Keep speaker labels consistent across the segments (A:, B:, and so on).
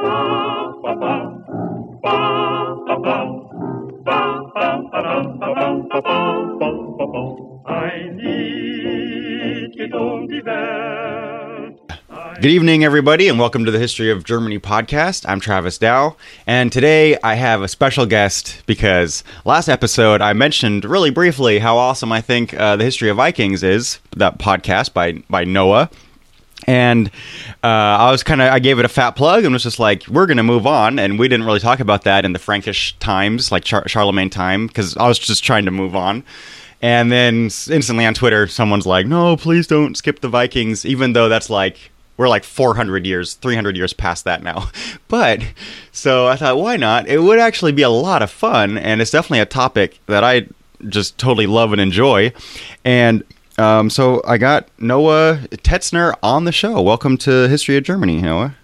A: Good evening, everybody, and welcome to the History of Germany podcast. I'm Travis Dow, and today I have a special guest because last episode I mentioned really briefly how awesome I think uh, the History of Vikings is. That podcast by by Noah, and uh, I was kind of I gave it a fat plug and was just like, we're gonna move on, and we didn't really talk about that in the Frankish times, like Char- Charlemagne time, because I was just trying to move on. And then instantly on Twitter, someone's like, "No, please don't skip the Vikings," even though that's like we're like 400 years, 300 years past that now. But so I thought, why not? It would actually be a lot of fun, and it's definitely a topic that I just totally love and enjoy. And um, so I got Noah Tetzner on the show. Welcome to History of Germany, Noah.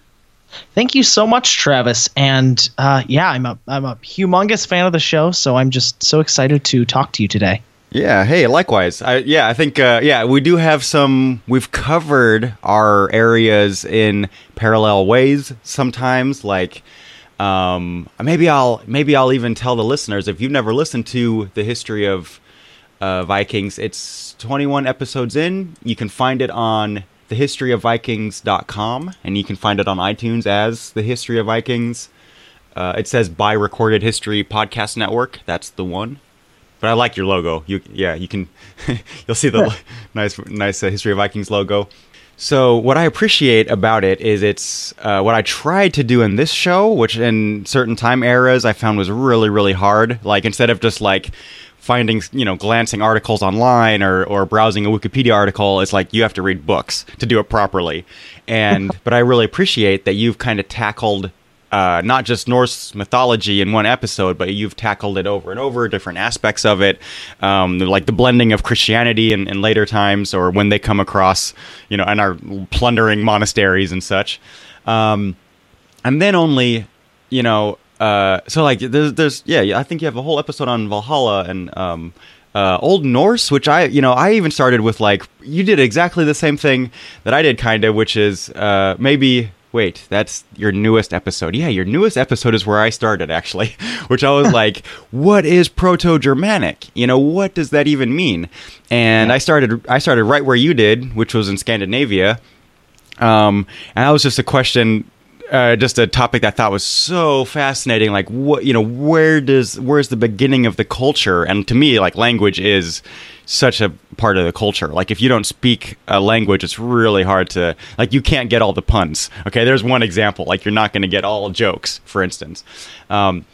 B: Thank you so much, Travis. And uh, yeah, I'm a I'm a humongous fan of the show, so I'm just so excited to talk to you today.
A: Yeah. Hey. Likewise. I, yeah. I think. Uh, yeah. We do have some. We've covered our areas in parallel ways. Sometimes, like, um, maybe I'll maybe I'll even tell the listeners if you've never listened to the history of uh, Vikings. It's 21 episodes in. You can find it on thehistoryofvikings.com, and you can find it on iTunes as the History of Vikings. Uh, it says by Recorded History Podcast Network. That's the one but I like your logo. You yeah, you can you'll see the nice nice uh, History of Vikings logo. So what I appreciate about it is it's uh, what I tried to do in this show, which in certain time eras I found was really really hard. Like instead of just like finding you know glancing articles online or or browsing a Wikipedia article, it's like you have to read books to do it properly. And but I really appreciate that you've kind of tackled uh, not just Norse mythology in one episode, but you've tackled it over and over, different aspects of it, um, like the blending of Christianity in, in, later times, or when they come across, you know, and are plundering monasteries and such. Um, and then only, you know, uh, so like there's, there's, yeah, I think you have a whole episode on Valhalla and um, uh, Old Norse, which I, you know, I even started with like you did exactly the same thing that I did, kind of, which is uh, maybe wait, that's your newest episode. Yeah, your newest episode is where I started, actually, which I was like, what is Proto Germanic? You know, what does that even mean? And I started, I started right where you did, which was in Scandinavia. Um, and that was just a question uh, just a topic that I thought was so fascinating. Like, what you know, where does where's the beginning of the culture? And to me, like, language is such a part of the culture. Like, if you don't speak a language, it's really hard to like. You can't get all the puns. Okay, there's one example. Like, you're not going to get all jokes, for instance. Um,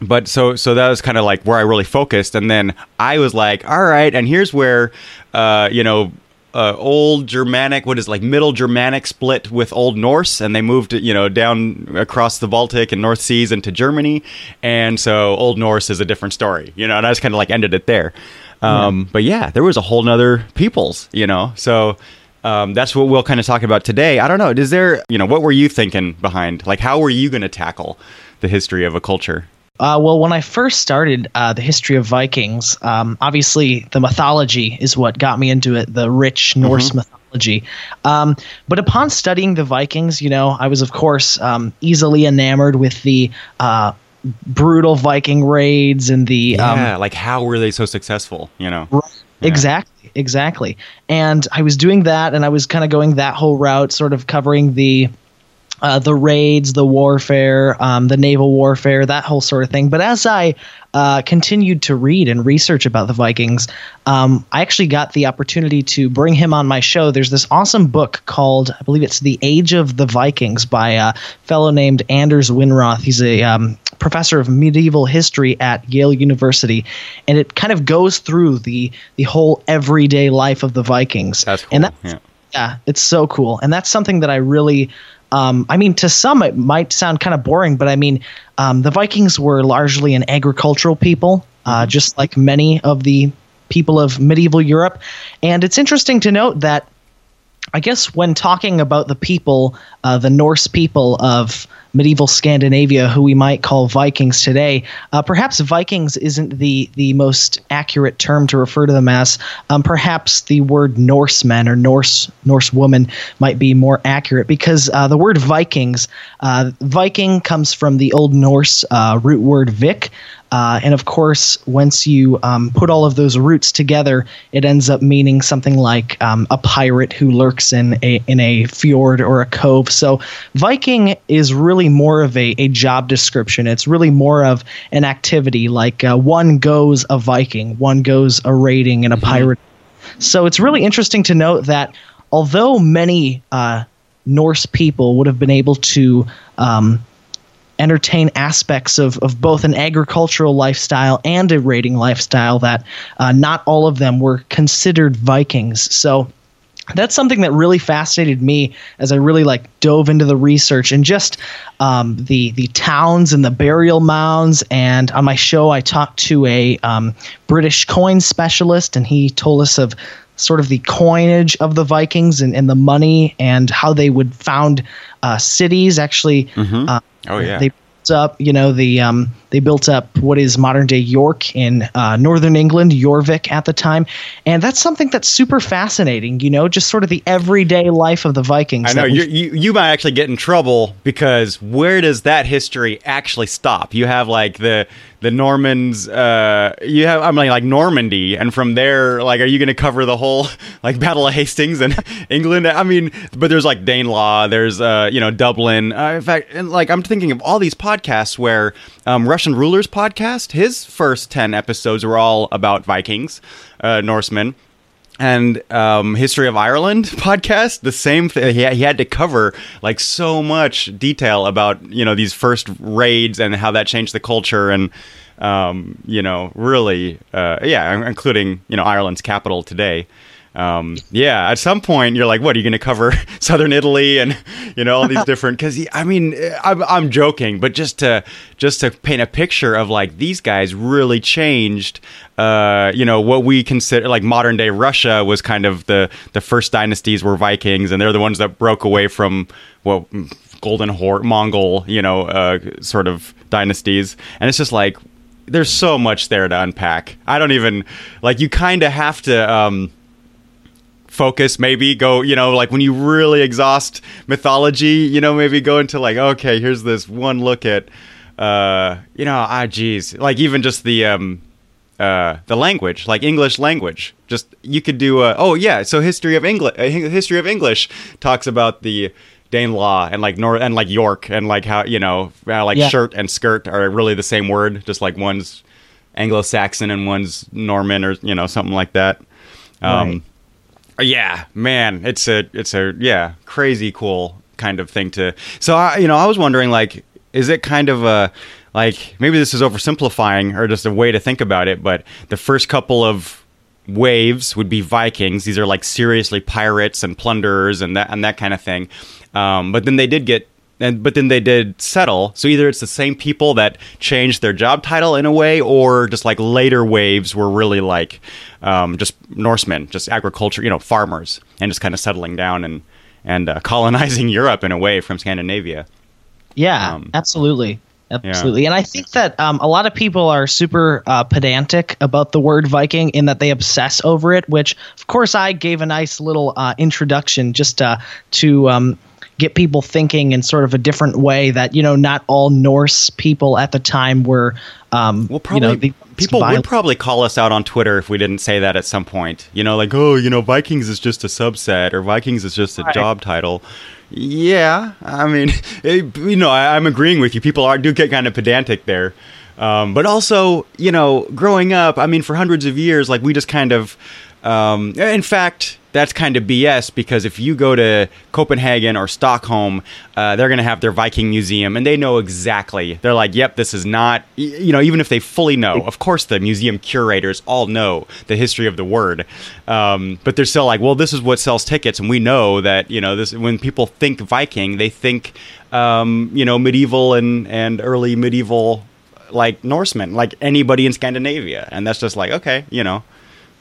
A: but so so that was kind of like where I really focused, and then I was like, all right, and here's where, uh, you know uh, old Germanic, what is it, like Middle Germanic split with Old Norse, and they moved you know down across the Baltic and North Seas into Germany, and so Old Norse is a different story, you know. And I just kind of like ended it there. Um, yeah. But yeah, there was a whole nother peoples, you know. So um, that's what we'll kind of talk about today. I don't know. Is there, you know, what were you thinking behind? Like, how were you going to tackle the history of a culture?
B: Uh, well, when I first started uh, the history of Vikings, um, obviously the mythology is what got me into it, the rich Norse mm-hmm. mythology. Um, but upon studying the Vikings, you know, I was, of course, um, easily enamored with the uh, brutal Viking raids and the.
A: Yeah, like how were they so successful, you know?
B: Right, yeah. Exactly, exactly. And I was doing that, and I was kind of going that whole route, sort of covering the uh, the raids, the warfare, um, the naval warfare, that whole sort of thing. But as I uh, continued to read and research about the Vikings, um, I actually got the opportunity to bring him on my show. There's this awesome book called, I believe it's The Age of the Vikings by a fellow named Anders Winroth. He's a um, professor of medieval history at Yale University, and it kind of goes through the the whole everyday life of the Vikings.
A: That's cool.
B: And that,
A: yeah
B: Yeah, it's so cool, and that's something that I really. Um, I mean, to some it might sound kind of boring, but I mean, um, the Vikings were largely an agricultural people, uh, just like many of the people of medieval Europe. And it's interesting to note that I guess when talking about the people, uh, the Norse people of medieval Scandinavia, who we might call Vikings today, uh, perhaps Vikings isn't the the most accurate term to refer to them as. Um, perhaps the word Norsemen or Norse Norse woman might be more accurate because uh, the word Vikings, uh, Viking comes from the Old Norse uh, root word vik, uh, and of course, once you um, put all of those roots together, it ends up meaning something like um, a pirate who lurks in a in a fjord or a cove. So Viking is really more of a, a job description. It's really more of an activity, like uh, one goes a Viking, one goes a raiding, and a mm-hmm. pirate. So it's really interesting to note that although many uh, Norse people would have been able to um, entertain aspects of, of both an agricultural lifestyle and a raiding lifestyle that uh, not all of them were considered Vikings. So that's something that really fascinated me as I really like dove into the research and just um, the the towns and the burial mounds. And on my show, I talked to a um, British coin specialist, and he told us of sort of the coinage of the Vikings and, and the money and how they would found uh, cities. Actually,
A: mm-hmm. uh, oh yeah,
B: they put up, you know, the um, they built up what is modern day York in uh, northern England, Jorvik at the time, and that's something that's super fascinating. You know, just sort of the everyday life of the Vikings.
A: I know you, you might actually get in trouble because where does that history actually stop? You have like the the Normans. Uh, you have I mean like Normandy, and from there, like, are you going to cover the whole like Battle of Hastings and England? I mean, but there's like Danelaw, there's uh, you know Dublin. Uh, in fact, and like I'm thinking of all these podcasts where um, Russian Rulers podcast, his first 10 episodes were all about Vikings, uh, Norsemen. And um, History of Ireland podcast, the same thing. He, he had to cover like so much detail about you know these first raids and how that changed the culture and um, you know really uh, yeah, including you know Ireland's capital today um, yeah, at some point you're like, what are you going to cover southern Italy and you know all these different? Because I mean, I'm, I'm joking, but just to just to paint a picture of like these guys really changed. Uh, you know what we consider like modern day Russia was kind of the the first dynasties were Vikings, and they're the ones that broke away from well Golden Horde, Mongol, you know, uh, sort of dynasties, and it's just like there's so much there to unpack. I don't even like you kind of have to. Um, focus maybe go you know like when you really exhaust mythology you know maybe go into like okay here's this one look at uh you know ah geez like even just the um uh the language like english language just you could do a, oh yeah so history of english uh, history of english talks about the Danelaw and like Nor and like York and like how you know like yeah. shirt and skirt are really the same word, just like one's Anglo-Saxon and one's Norman or you know something like that. Um, right. Yeah, man, it's a it's a yeah crazy cool kind of thing to. So I you know I was wondering like is it kind of a like maybe this is oversimplifying or just a way to think about it, but the first couple of waves would be Vikings. These are like seriously pirates and plunderers and that and that kind of thing. Um, but then they did get and but then they did settle. So either it's the same people that changed their job title in a way, or just like later waves were really like um, just Norsemen, just agriculture, you know, farmers, and just kind of settling down and and uh, colonizing Europe in a way from Scandinavia.
B: Yeah, um, absolutely. Absolutely. Yeah. And I think that um, a lot of people are super uh, pedantic about the word Viking in that they obsess over it, which, of course, I gave a nice little uh, introduction just uh, to um, get people thinking in sort of a different way that you know not all Norse people at the time were. Um,
A: well, probably
B: you know,
A: people would probably call us out on Twitter if we didn't say that at some point. You know, like oh, you know, Vikings is just a subset or Vikings is just a right. job title. Yeah, I mean, it, you know, I, am agreeing with you. People are do get kind of pedantic there. Um, but also, you know, growing up, I mean, for hundreds of years, like we just kind of Um, in fact, that's kind of BS because if you go to Copenhagen or Stockholm, uh, they're going to have their Viking museum and they know exactly. They're like, yep, this is not, you know, even if they fully know, of course, the museum curators all know the history of the word. Um, but they're still like, well, this is what sells tickets. And we know that, you know, this when people think Viking, they think, um, you know, medieval and, and early medieval like Norsemen, like anybody in Scandinavia. And that's just like, okay, you know.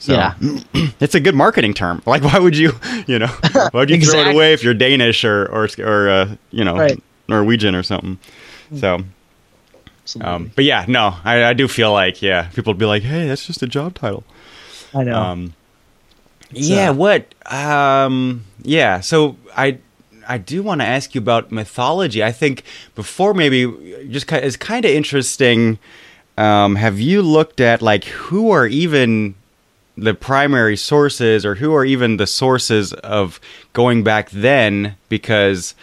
A: So,
B: Yeah.
A: it's a good marketing term. Like, why would you, you know, why would you throw it away if you're Danish or or or uh, you know
B: Right.
A: Norwegian or something? So, um, but yeah, no, I, I do feel like yeah, people would be like, hey, that's just a job title.
B: I know.
A: Um, yeah, what? Um, yeah, so I I do want to ask you about mythology. I think before maybe just ki- it's kind of interesting. Um, have you looked at like who are even the primary sources, or who are even the sources of going back then? Because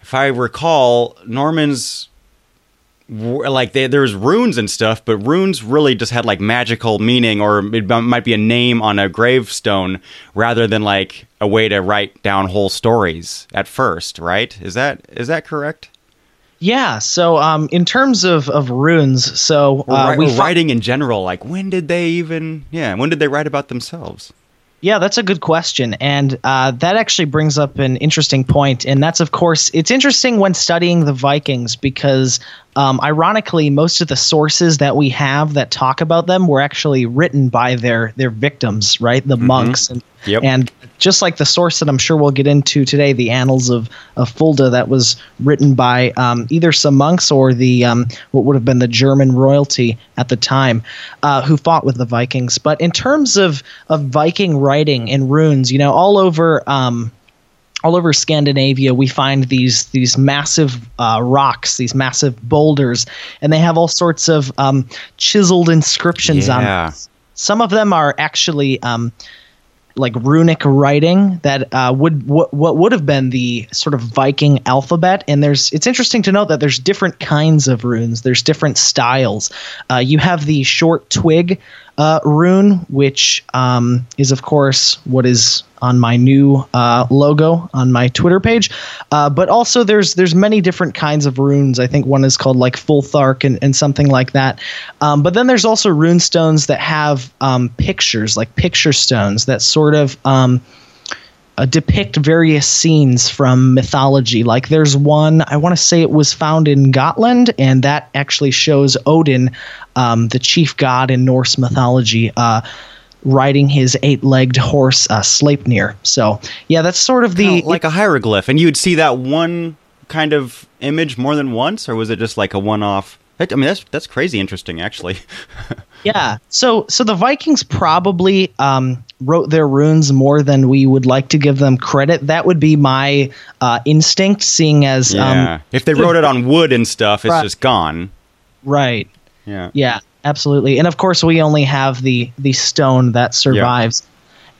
A: if I recall, Normans like they, there's runes and stuff, but runes really just had like magical meaning, or it might be a name on a gravestone rather than like a way to write down whole stories at first, right? Is that is that correct?
B: Yeah. So, um, in terms of, of runes, so uh, we
A: writing in general, like when did they even? Yeah, when did they write about themselves?
B: Yeah, that's a good question. And uh, that actually brings up an interesting point. And that's, of course, it's interesting when studying the Vikings because, um, ironically, most of the sources that we have that talk about them were actually written by their, their victims, right? The monks. And,
A: Yep.
B: and just like the source that I'm sure we'll get into today, the Annals of, of Fulda, that was written by um, either some monks or the um, what would have been the German royalty at the time, uh, who fought with the Vikings. But in terms of of Viking writing and runes, you know, all over. Um, all over Scandinavia, we find these these massive uh, rocks, these massive boulders, and they have all sorts of um, chiseled inscriptions on them some of them are actually um, like runic writing that uh, would what, what would have been the sort of Viking alphabet. And there's it's interesting to note that there's different kinds of runes. There's different styles. Uh, you have the short twig uh, rune, which um, is of course what is on my new uh, logo on my Twitter page. Uh, but also there's there's many different kinds of runes. I think one is called like Futhark and, and something like that. Um, but then there's also rune stones that have um, pictures, like picture stones that sort of um, uh, depict various scenes from mythology. Like there's one, I want to say it was found in Gotland, and that actually shows Odin, um, the chief god in Norse mythology, uh, riding his eight legged horse, uh, Sleipnir. So, yeah, that's sort of the.
A: Like a hieroglyph, and you would see that one kind of image more than once, or was it just like a one-off? I mean, that's that's crazy interesting, actually.
B: Yeah. So so the Vikings probably um, wrote their runes more than we would like to give them credit. That would be my uh, instinct, seeing as
A: yeah.
B: um,
A: if they wrote it on wood and stuff, it's
B: Right.
A: just gone.
B: right.
A: Yeah.
B: Yeah, absolutely. And of course, we only have the the stone that survives.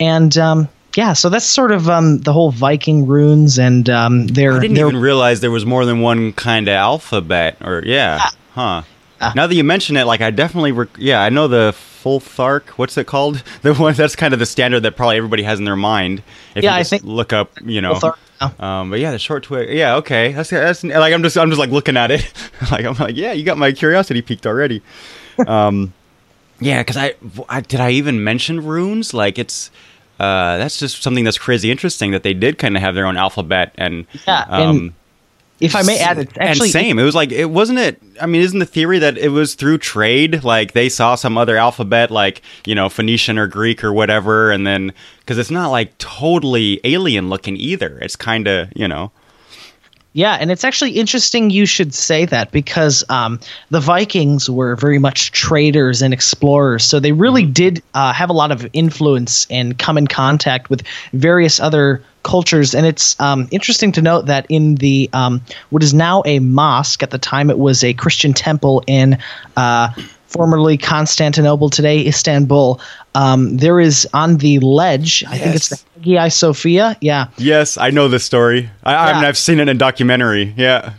B: And um, yeah, so that's sort of um, the whole Viking runes and um, their
A: I didn't
B: their
A: even realize there was more than one kind of alphabet. Or yeah, huh.
B: Ah.
A: now that you mention it, like I definitely, rec- yeah, I know the Futhark. What's it called? The one that's kind of the standard that probably everybody has in their mind. If
B: Yeah,
A: you
B: I think-
A: look up, you know. Um, but yeah, the short twig. Yeah, okay. That's that's like I'm just I'm just like looking at it. like I'm like, yeah, you got my curiosity peaked already. Um, yeah, because I, I did I even mention runes? Like it's. Uh, that's just something that's crazy interesting that they did kind of have their own alphabet and
B: Yeah, and
A: um,
B: if I may add, it's actually
A: and same. It was like it wasn't it. I mean, isn't the theory that it was through trade? Like they saw some other alphabet, like you know Phoenician or Greek or whatever, and then because it's not like totally alien looking either. It's kind of you know.
B: Yeah, and it's actually interesting you should say that because um, the Vikings were very much traders and explorers. So they really did uh, have a lot of influence and come in contact with various other cultures. And it's um, interesting to note that in the um, what is now a mosque, at the time it was a Christian temple in. Uh, Formerly Constantinople, today Istanbul. Um, there is on the ledge, I think it's the Hagia Sophia. Yeah,
A: Yes, I know this story. I, I mean,
B: Yeah.
A: I've seen it in a documentary. Yeah.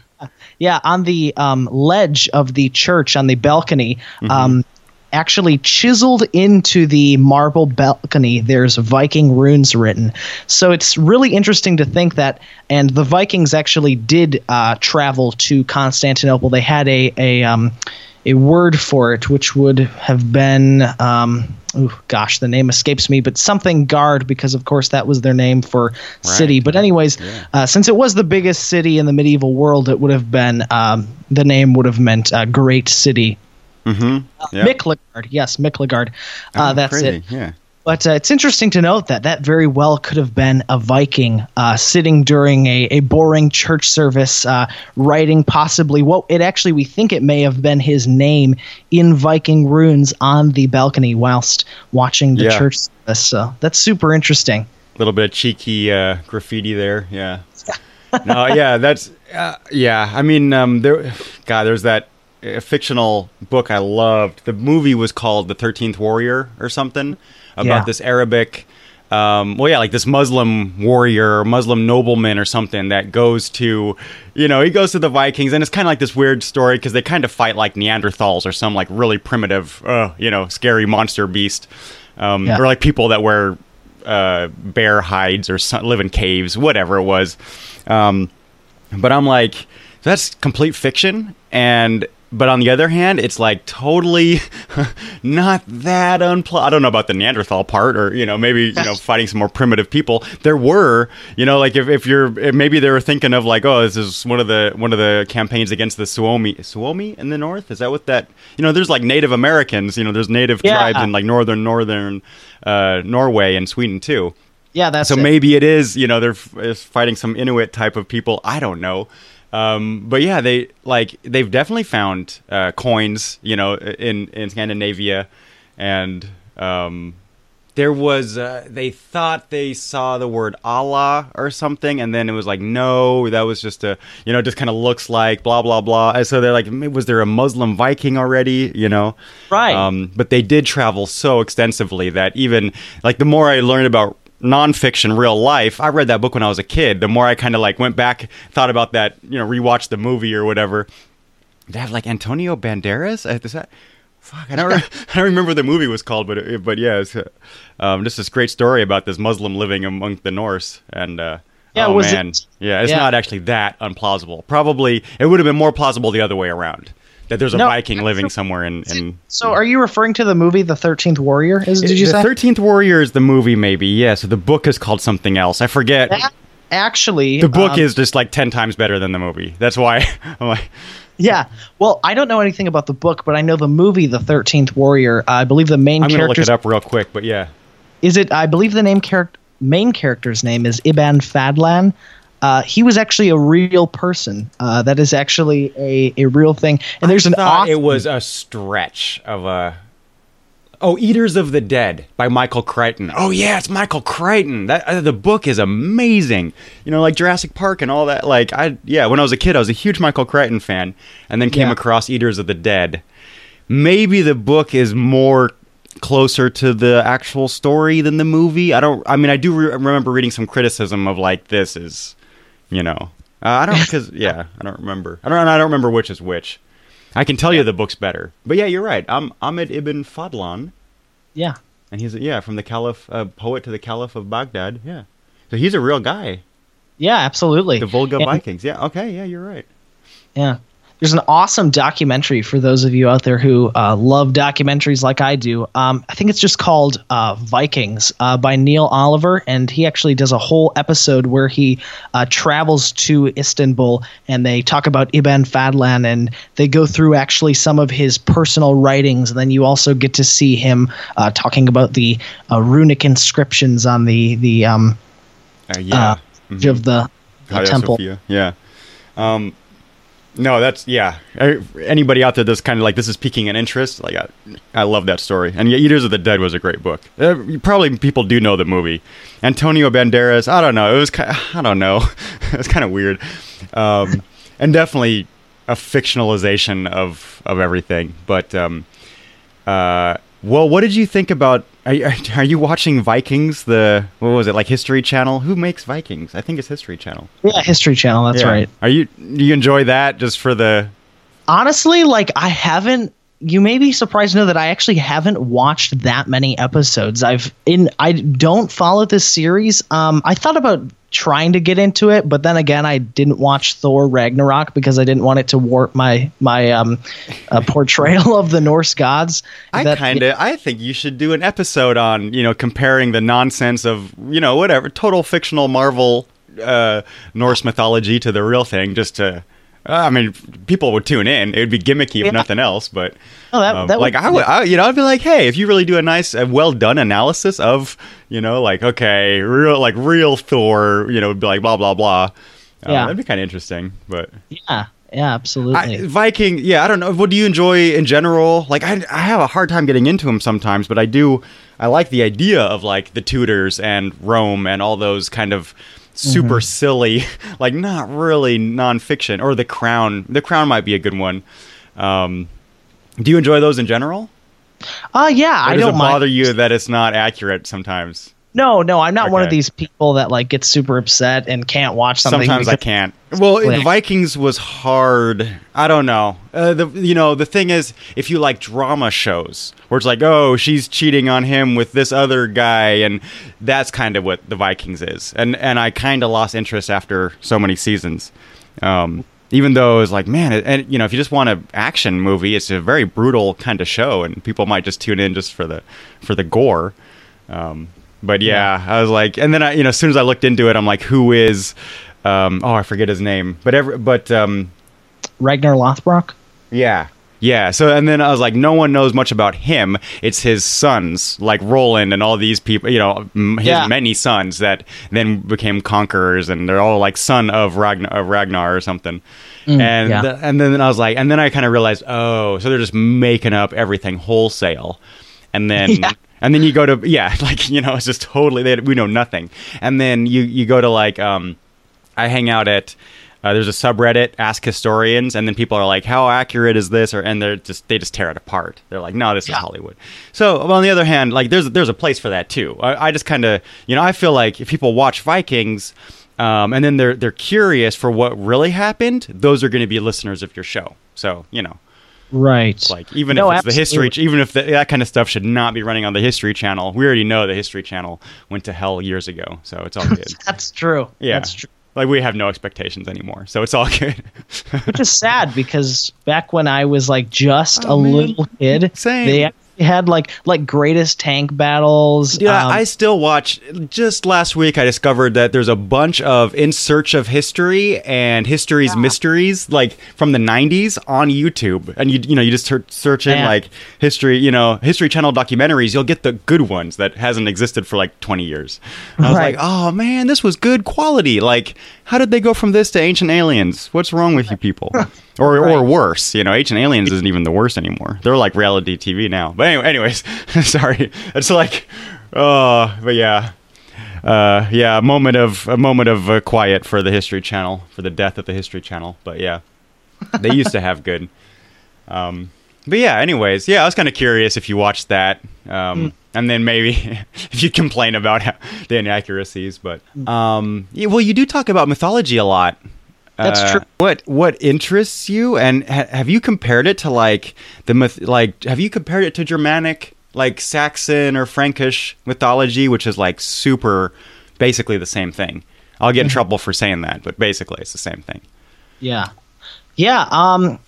B: Yeah, on the um, ledge of the church, on the balcony,
A: Mm-hmm.
B: um, actually chiseled into the marble balcony, there's Viking runes written. So it's really interesting to think that, and the Vikings actually did uh, travel to Constantinople. They had a a um, a word for it, which would have been, um, oh gosh, the name escapes me, but something guard, because of course that was their name for city. But anyways,
A: Yeah.
B: uh, since it was the biggest city in the medieval world, it would have been um, the name would have meant uh, great city.
A: Mm-hmm. Yeah.
B: Miklegard, yes, Miklegard. Uh,
A: Oh,
B: that's
A: crazy.
B: it.
A: Yeah.
B: But uh, it's interesting to note that that very well could have been a Viking uh, sitting during a, a boring church service, uh, writing possibly what it actually we think it may have been his name in Viking runes on the balcony whilst watching the
A: Yeah.
B: church service. So that's super interesting.
A: A little bit of cheeky uh, graffiti there. Yeah. no, yeah, that's uh, yeah. I mean, um, there, God, there's that uh, fictional book I loved. The movie was called The Thirteenth Warrior or something about
B: Yeah.
A: this Arabic. Um, well, yeah, like this Muslim warrior, or Muslim nobleman, or something that goes to, you know, he goes to the Vikings, and it's kind of like this weird story because they kind of fight like Neanderthals or some like really primitive, uh, you know, scary monster beast, um,
B: Yeah.
A: or like people that wear uh, bear hides or some, live in caves, whatever it was. Um, but I'm like, that's complete fiction. And but on the other hand, it's like totally not that unpl. I don't know about the Neanderthal part, or you know, maybe you know, fighting some more primitive people. There were, you know, like if, if you're if maybe they were thinking of like, oh, this is one of the one of the campaigns against the Suomi Suomi in the north. Is that what that? You know, there's like Native Americans. You know, there's Native
B: Yeah.
A: tribes in like northern northern uh, Norway and Sweden too.
B: Yeah, that's
A: So
B: it.
A: maybe it is, you know, they're f- is fighting some Inuit type of people. I don't know. Um, but yeah, they like they've definitely found uh, coins, you know, in in Scandinavia, and um, there was uh, they thought they saw the word Allah or something, and then it was like no, that was just a you know, just kind of looks like blah blah blah. And so they're like, was there a Muslim Viking already? You know,
B: Right.
A: Um, but they did travel so extensively that even like the more I learned about nonfiction real life. I read that book when i was a kid. The more i kind of like went back thought about that you know rewatched the movie or whatever. They have like antonio banderas? Uh, is that fuck i don't, re- I don't remember what the movie was called but it, but yeah it's uh, um, just this great story about this muslim living among the norse and uh
B: Yeah,
A: oh
B: was
A: man.
B: It-
A: yeah it's
B: yeah.
A: not actually that unplausible. Probably it would have been more plausible the other way around that there's a
B: No,
A: viking living somewhere in, in
B: So are you referring to the movie The Thirteenth Warrior? Is, did you
A: the
B: say?
A: Thirteenth Warrior is the movie, maybe. Yeah. So the book is called something else. I forget.
B: That- actually,
A: the book
B: um,
A: is just like ten times better than the movie. That's why I'm like,
B: Yeah. Well, I don't know anything about the book, but I know the movie The Thirteenth Warrior. Uh, I believe the main
A: I'm gonna look it up real quick. But yeah,
B: is it. I believe the name character main character's name is Ibn Fadlan. Uh, he was actually a real person. Uh, that is actually a, a real thing. And there's an
A: thought it was a stretch of a. Oh, Eaters of the Dead by Michael Crichton. Oh yeah, it's Michael Crichton. That uh, the book is amazing. You know, like Jurassic Park and all that. Like I yeah, when I was a kid, I was a huge Michael Crichton fan, and then came
B: Yeah.
A: across Eaters of the Dead. Maybe the book is more closer to the actual story than the movie. I don't. I mean, I do re- remember reading some criticism of like this is, you know, uh, I don't because yeah, I don't remember. I don't. I don't remember which is which. I can tell you the book's better, but yeah, you're right. I'm Ahmed ibn Fadlan,
B: yeah.
A: and he's yeah from the Caliph, uh, poet to the Caliph of Baghdad. Yeah, so he's a real guy.
B: Yeah, absolutely.
A: The Volga
B: And-
A: Vikings. Yeah. Okay. Yeah, you're right.
B: Yeah. There's an awesome documentary for those of you out there who uh, love documentaries like I do. Um, I think it's just called uh, Vikings uh, by Neil Oliver, and he actually does a whole episode where he uh, travels to Istanbul and they talk about Ibn Fadlan and they go through actually some of his personal writings. And then you also get to see him uh, talking about the uh, runic inscriptions on the the um,
A: Uh, yeah.
B: edge of the, the temple.
A: Sophia. Yeah. Um, no, that's yeah. Anybody out there that's kind of like this is piquing an interest. Like I, I love that story. And Eaters of the Dead was a great book. Uh, probably people do know the movie. Antonio Banderas. I don't know. It was kind. of, I don't know. it's kind of weird. Um, and definitely a fictionalization of of everything. But um, uh, well, what did you think about? Are, you- are you watching Vikings? The what was it like History Channel? Who makes Vikings? I think it's History Channel.
B: Yeah, History Channel. That's
A: Yeah.
B: right.
A: Are you do you enjoy that just for the?
B: honestly like i haven't you may be surprised to know that I actually haven't watched that many episodes. I've in I don't follow this series. Um, I thought about trying to get into it, but then again, I didn't watch Thor Ragnarok because I didn't want it to warp my my um, uh, portrayal of the Norse gods.
A: I kind of I think you should do an episode on you know comparing the nonsense of you know whatever total fictional Marvel uh, Norse mythology to the real thing. Just to, I mean, people would tune in. It would be gimmicky if nothing else. But
B: Oh, that-
A: um,
B: that would-
A: like I would, I, you know, I'd be like, hey, if you really do a nice, a well done analysis of you know like okay, real like real Thor, you know, would be like blah blah blah. Uh,
B: Yeah.
A: that'd be kind of interesting, but.
B: Yeah, yeah, absolutely.
A: I, Viking, yeah, I don't know. What do you enjoy in general? Like, I, I have a hard time getting into them sometimes, but I do. I like the idea of like the Tudors and Rome and all those kind of super silly, like not really nonfiction, or the Crown. The Crown might be a good one. Um, do you enjoy those in general?
B: uh, yeah,
A: Or
B: I don't
A: it
B: mind.
A: bother you that it's not accurate sometimes?
B: No, no, I'm not one of these people that like gets super upset and can't watch something.
A: Sometimes I can't. Well. Vikings was hard. I don't know. Uh, the you know the thing is, if you like drama shows where it's like, oh, she's cheating on him with this other guy, and that's kind of what the Vikings is. And and I kind of lost interest after so many seasons. Um, even though it was like, man, it, and you know, if you just want an action movie, it's a very brutal kind of show, and people might just tune in just for the for the gore. Um, but yeah, I was like, and then I, you know, as soon as I looked into it, I'm like, who is, um, oh, I forget his name, but every, but um,
B: Ragnar Lothbrok.
A: yeah, yeah. So and then I was like, no one knows much about him. It's his sons, like Roland and all these people, you know, m- his
B: Yeah.
A: many sons that then became conquerors, and they're all like son of Ragnar, of Ragnar or something. and
B: Mm, yeah.
A: th- and then I was like, and then I kind of realized, oh, so they're just making up everything wholesale, and then.
B: Yeah.
A: And then you go to yeah, like you know, it's just totally they, we know nothing. And then you you go to like um, I hang out at uh, there's a subreddit Ask Historians, and then people are like, "How accurate is this?" Or and they're just they just tear it apart. They're like, "No, this is Hollywood." So well, on the other hand, like there's there's a place for that too. I, I just kind of you know I feel like if people watch Vikings. Um, and then they're they're curious for what really happened. Those are going to be listeners of your show. So you know,
B: Right.
A: like even
B: No,
A: if it's the history, even if the, that kind of stuff should not be running on the History Channel. We already know the History Channel went to hell years ago, so it's all good.
B: That's true.
A: Yeah,
B: That's true.
A: Like we have no expectations anymore, so it's all good.
B: Which is sad because back when I was like just
A: Oh,
B: a
A: man.
B: little kid,
A: Same.
B: they had like like greatest tank battles.
A: Yeah,
B: um,
A: I still watch. Just last week, I discovered that there's a bunch of In Search of History and History's Mysteries, like from the '90s, on YouTube. And you, you know, you just search in
B: Yeah.
A: like history, you know, History Channel documentaries. You'll get the good ones that hasn't existed for like 20 years. And I was
B: Right.
A: like, oh man, this was good quality. Like, how did they go from this to Ancient Aliens? What's wrong with you people? Or, or worse, you know, Ancient Aliens isn't even the worst anymore. They're like reality TV now. But anyway, anyways, sorry. It's like, oh, but yeah, uh, yeah, a moment of a moment of uh, quiet for the History Channel for the death of the History Channel. But yeah, they used to have good. Um, but yeah, anyways, yeah, I was kind of curious if you watched that, um, and then maybe if you complain about the inaccuracies. But um, yeah, well, you do talk about mythology a lot.
B: That's
A: Uh,
B: true.
A: What what interests you, and ha- have you compared it to like the myth? Like, have you compared it to Germanic, like Saxon or Frankish mythology, which is like super, basically the same thing? I'll get in trouble for saying that, but basically it's the same thing.
B: Yeah. Yeah. Um,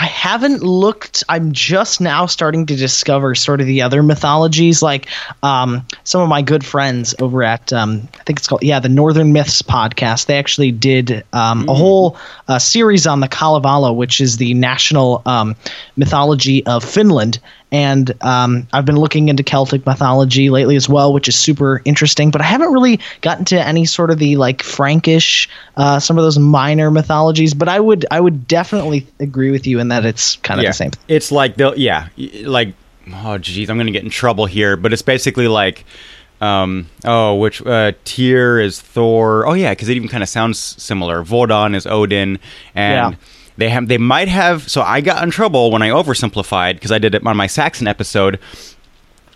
B: I haven't looked. I'm just now starting to discover sort of the other mythologies. Like um, some of my good friends over at, um, I think it's called, yeah, the Northern Myths podcast. They actually did um, a whole uh, series on the Kalevala, which is the national um, mythology of Finland. And um, I've been looking into Celtic mythology lately as well, which is super interesting. But I haven't really gotten to any sort of the like Frankish, uh, some of those minor mythologies. But I would, I would definitely agree with you in that it's kind of the same. thing.
A: It's like they'll yeah, like oh geez, I'm gonna get in trouble here, but it's basically like um oh which uh Tyr is Thor. Oh yeah, because it even kind of sounds similar. Vodan is Odin, and.
B: Yeah.
A: They have. They might have. So I got in trouble when I oversimplified because I did it on my Saxon episode.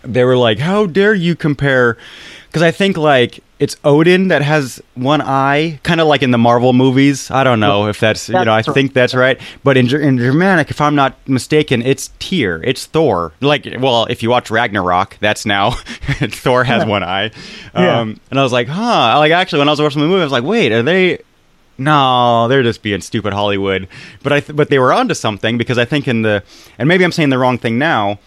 A: They were like, "How dare you compare because I think like it's Odin that has one eye, kind of like in the Marvel movies. I don't know if that's, you know, I
B: right.
A: think that's right. But in, in Germanic, if I'm not mistaken, it's Tyr, it's Thor. Like, well, if you watch Ragnarok, that's now Thor has one eye.
B: Yeah.
A: Um, and I was like, huh. Like actually, when I was watching the movie, I was like, wait, are they? No, they're just being stupid Hollywood. But I, th- but they were onto something because I think in the, and maybe I'm saying the wrong thing now.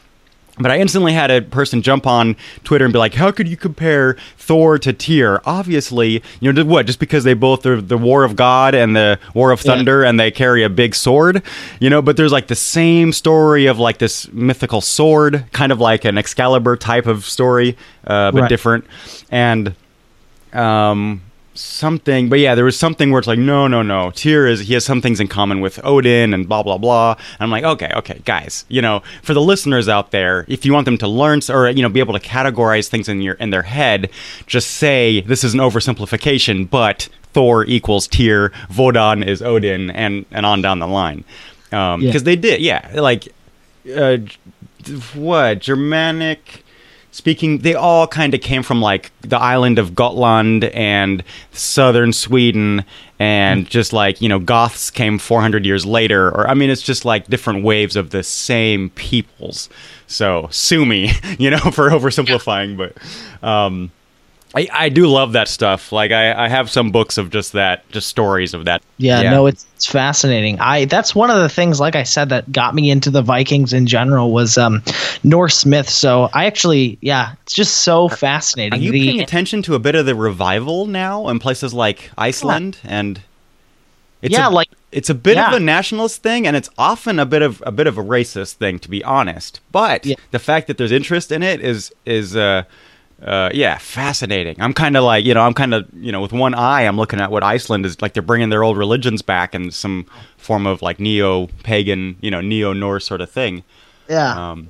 A: But I instantly had a person jump on Twitter and be like, "How could you compare Thor to Tyr? Obviously, you know what? Just because they both are the War of God and the War of
B: Yeah.
A: Thunder, and they carry a big sword, you know. But there's like the same story of like this mythical sword, kind of like an Excalibur type of story, uh, but
B: Right.
A: different. And um something but yeah there was something where it's like no no no. Tyr is he has some things in common with Odin and blah blah blah. And I'm like okay okay guys you know for the listeners out there if you want them to learn or you know be able to categorize things in your in their head just say this is an oversimplification but Thor equals Tyr Vodan is Odin and and on down the line. Um
B: Yeah.
A: because they did yeah like uh what Germanic speaking they all kind of came from like the island of Gotland and southern Sweden and just like you know Goths came 400 years later or I mean it's just like different waves of the same peoples. So sue me you know for oversimplifying but um I, I do love that stuff like I, I have some books of just that just stories of that
B: Yeah, no, it's, it's fascinating. I that's one of the things, like I said, that got me into the Vikings in general was um, Norse myth. So I actually, yeah, it's just so fascinating.
A: Are you
B: The-
A: paying attention to a bit of the revival now in places like Iceland and? It's
B: Yeah,
A: a,
B: like-
A: it's a bit of a nationalist thing, and it's often a bit of a bit of a racist thing, to be honest. But
B: Yeah.
A: the fact that there's interest in it is is uh, uh, yeah, fascinating. I'm kind of like you know I'm kind of you know with one eye I'm looking at what Iceland is like. They're bringing their old religions back in some form of like neo pagan, you know, neo Norse sort of thing.
B: yeah,
A: Um,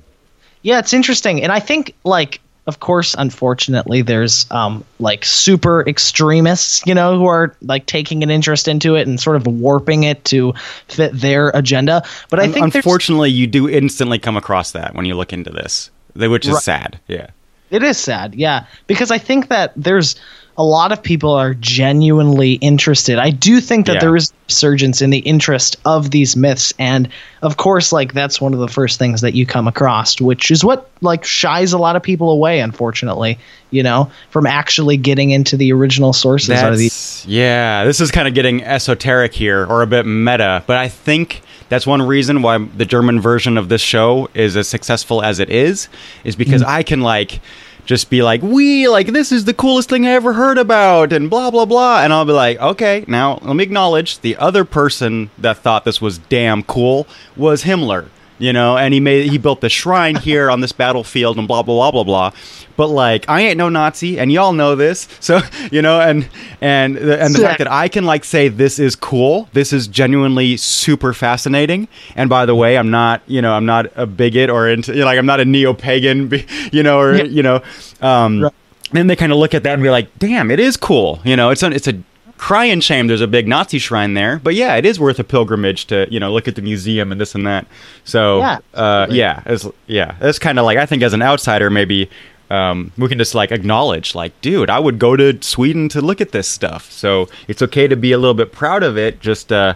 B: yeah, it's interesting, and I think like. Of course, unfortunately, there's um, like super extremists, you know, who are like taking an interest into it and sort of warping it to fit their agenda. But I think
A: unfortunately, you do instantly come across that when you look into this, which is
B: Right.
A: sad. Yeah.
B: It is sad, yeah, because I think that there's a lot of people are genuinely interested. I do think that
A: Yeah.
B: there is a resurgence in the interest of these myths, and of course, like that's one of the first things that you come across, which is what like shies a lot of people away, unfortunately, you know, from actually getting into the original sources. Are these
A: yeah, this is kind of getting esoteric here or a bit meta, but I think that's one reason why the German version of this show is as successful as it is, is because mm. I can like just be like, we like this is the coolest thing I ever heard about, and blah blah blah, and I'll be like, okay, now let me acknowledge the other person that thought this was damn cool was Himmler. You know, and he made he built the shrine here on this battlefield and blah blah blah blah blah. But like, I ain't no Nazi, and y'all know this. So you know, and and the, and the fact that I can like say this is cool, this is genuinely super fascinating. And by the way, I'm not you know I'm not a bigot or into you know, like I'm not a neo pagan, you know, or
B: Yeah.
A: you know. Um,
B: Right.
A: Then they kind of look at that and be like, "Damn, it is cool." You know, it's a, it's a crying shame. There's a big Nazi shrine there, but yeah, it is worth a pilgrimage to you know look at the museum and this and that. So
B: Yeah,
A: uh, yeah, it's, yeah, it's kind of like I think as an outsider, maybe um, we can just like acknowledge, like, dude, I would go to Sweden to look at this stuff. So it's okay to be a little bit proud of it. Just uh,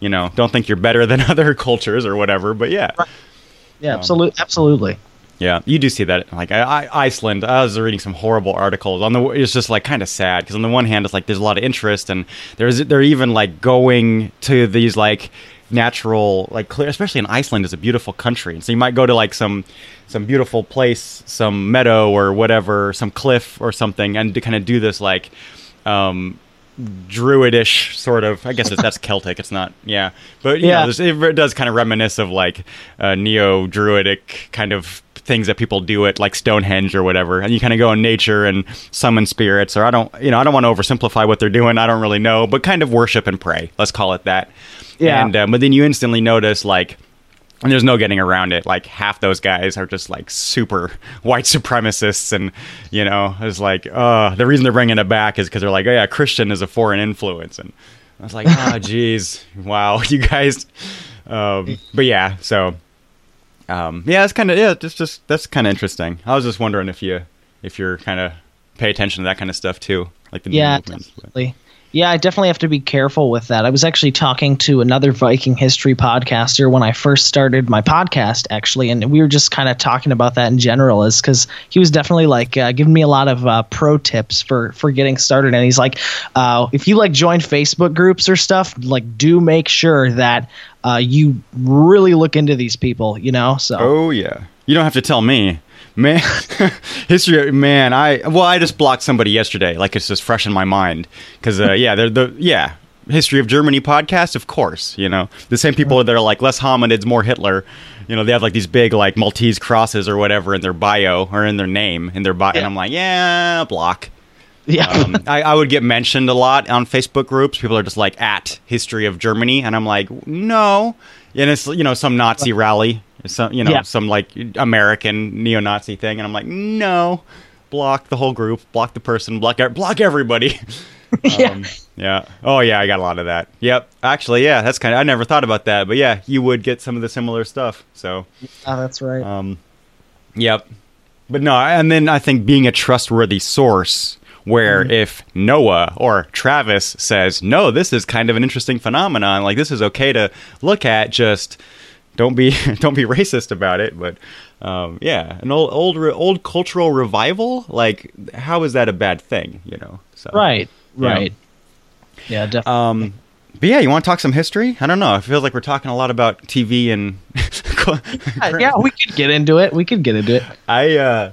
A: you know, don't think you're better than other cultures or whatever. But yeah.
B: yeah, absolutely, absolutely.
A: Yeah, you do see that. Like I, I, Iceland, I was reading some horrible articles. On the, it's just like kind of sad because on the one hand, it's like there's a lot of interest, and there's they're even like going to these like natural, like clear, especially in Iceland is a beautiful country, and so you might go to like some some beautiful place, some meadow or whatever, some cliff or something, and to kind of do this like. Um, druidish sort of i guess it's, that's celtic it's not yeah but you
B: Yeah.
A: know it does kind of reminisce of like uh, neo druidic kind of things that people do at like stonehenge or whatever and you kind of go in nature and summon spirits or i don't you know i don't want to oversimplify what they're doing i don't really know but kind of worship and pray let's call it that
B: Yeah.
A: and um, but then you instantly notice like and there's no getting around it. Like half those guys are just like super white supremacists, and you know, it's like, uh, the reason they're bringing it back is because they're like, oh yeah, Christian is a foreign influence, and I was like, oh geez, wow, you guys. Um, but yeah, so um, yeah, it's kind of yeah, just just that's kind of interesting. I was just wondering if you if you're kind of pay attention to that kind of stuff too, like the
B: Yeah, definitely. Yeah, I definitely have to be careful with that. I was actually talking to another Viking history podcaster when I first started my podcast, actually, and we were just kind of talking about that in general, is because he was definitely like uh, giving me a lot of uh, pro tips for for getting started. And he's like, uh, if you like join Facebook groups or stuff, like do make sure that uh, you really look into these people, you know. So
A: Oh yeah, you don't have to tell me, man. history, man. I well, I just blocked somebody yesterday. Like it's just fresh in my mind because uh, yeah, they're the yeah history of Germany podcast. Of course, you know the same people that are like less hominids, more Hitler. You know they have like these big like Maltese crosses or whatever in their bio or in their name in their bio, and I'm like yeah, block.
B: Yeah,
A: um, I, I would get mentioned a lot on Facebook groups. People are just like at history of Germany, and I'm like, no. And it's you know some Nazi rally, some you know
B: Yeah.
A: some like American neo-Nazi thing, and I'm like, no. Block the whole group, block the person, block block everybody.
B: yeah.
A: Um, yeah. Oh yeah, I got a lot of that. Yep. Actually, yeah, that's kind of I never thought about that, but yeah, you would get some of the similar stuff. So
B: Ah, that's right.
A: um, yep. But no, and then I think being a trustworthy source where if Noah or Travis says, no, this is kind of an interesting phenomenon, like this is okay to look at, just don't be don't be racist about it. But um, yeah, an old old old cultural revival, like how is that a bad thing? You know? So
B: right,
A: yeah.
B: right. Yeah, definitely.
A: Um, but yeah, you want to talk some history? I don't know. I feel like we're talking a lot about TV and.
B: yeah, we could get into it. We could get into it.
A: I uh,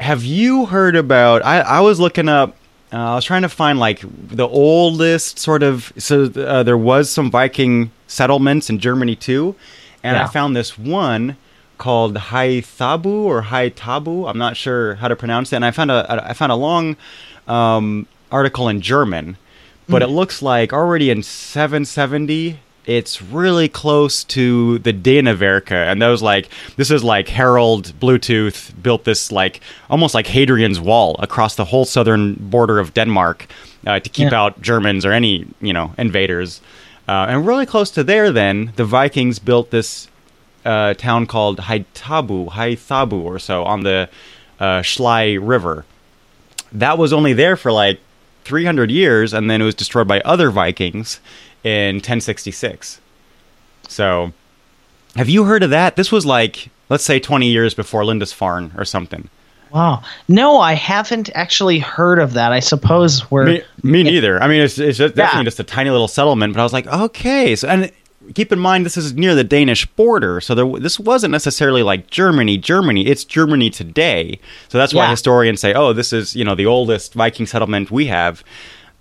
A: have you heard about? I I was looking up. Uh, I was trying to find like the oldest sort of. So uh, there was some Viking settlements in Germany too, and I found this one called Haithabu or Haitabu. I'm not sure how to pronounce it. And I found a I found a long um, article in German, but it looks like already in 770 it's really close to the Danevirke, and those like this is like Harold Bluetooth built this like almost like Hadrian's Wall across the whole southern border of Denmark uh, to keep
B: Yeah.
A: out Germans or any you know invaders, uh, and really close to there. Then the Vikings built this uh, town called Haitabu, Haithabu or so on the uh, Schlei River. That was only there for like 300 years, and then it was destroyed by other Vikings in 1066. So, have you heard of that? This was like, let's say, 20 years before Lindisfarne or something.
B: Wow. No, I haven't actually heard of that. I suppose we're
A: Me, me neither. I mean, it's, it's just definitely
B: Yeah.
A: just a tiny little settlement, but I was like, okay. So, and keep in mind, this is near the Danish border, so there, this wasn't necessarily like Germany, Germany. It's Germany today. So that's why
B: Yeah.
A: historians say, oh, this is you know the oldest Viking settlement we have.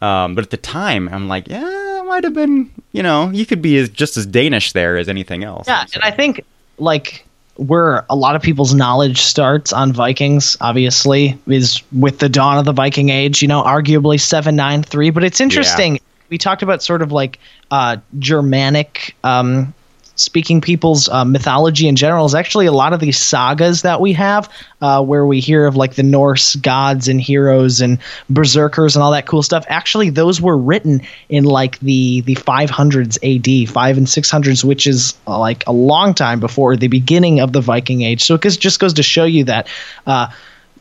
A: Um, but at the time, I'm like, yeah, might have been. You know, you could be as, just as Danish there as anything else.
B: Yeah, and I think like where a lot of people's knowledge starts on Vikings, obviously, is with the dawn of the Viking Age. You know, arguably seven nine three. But it's interesting. We talked about sort of like uh, Germanic. Um, Speaking people's uh, mythology in general is actually a lot of these sagas that we have, uh, where we hear of like the Norse gods and heroes and berserkers and all that cool stuff. Actually, those were written in like the the 500s AD, five and 600s, which is uh, like a long time before the beginning of the Viking Age. So it just goes to show you that. Uh,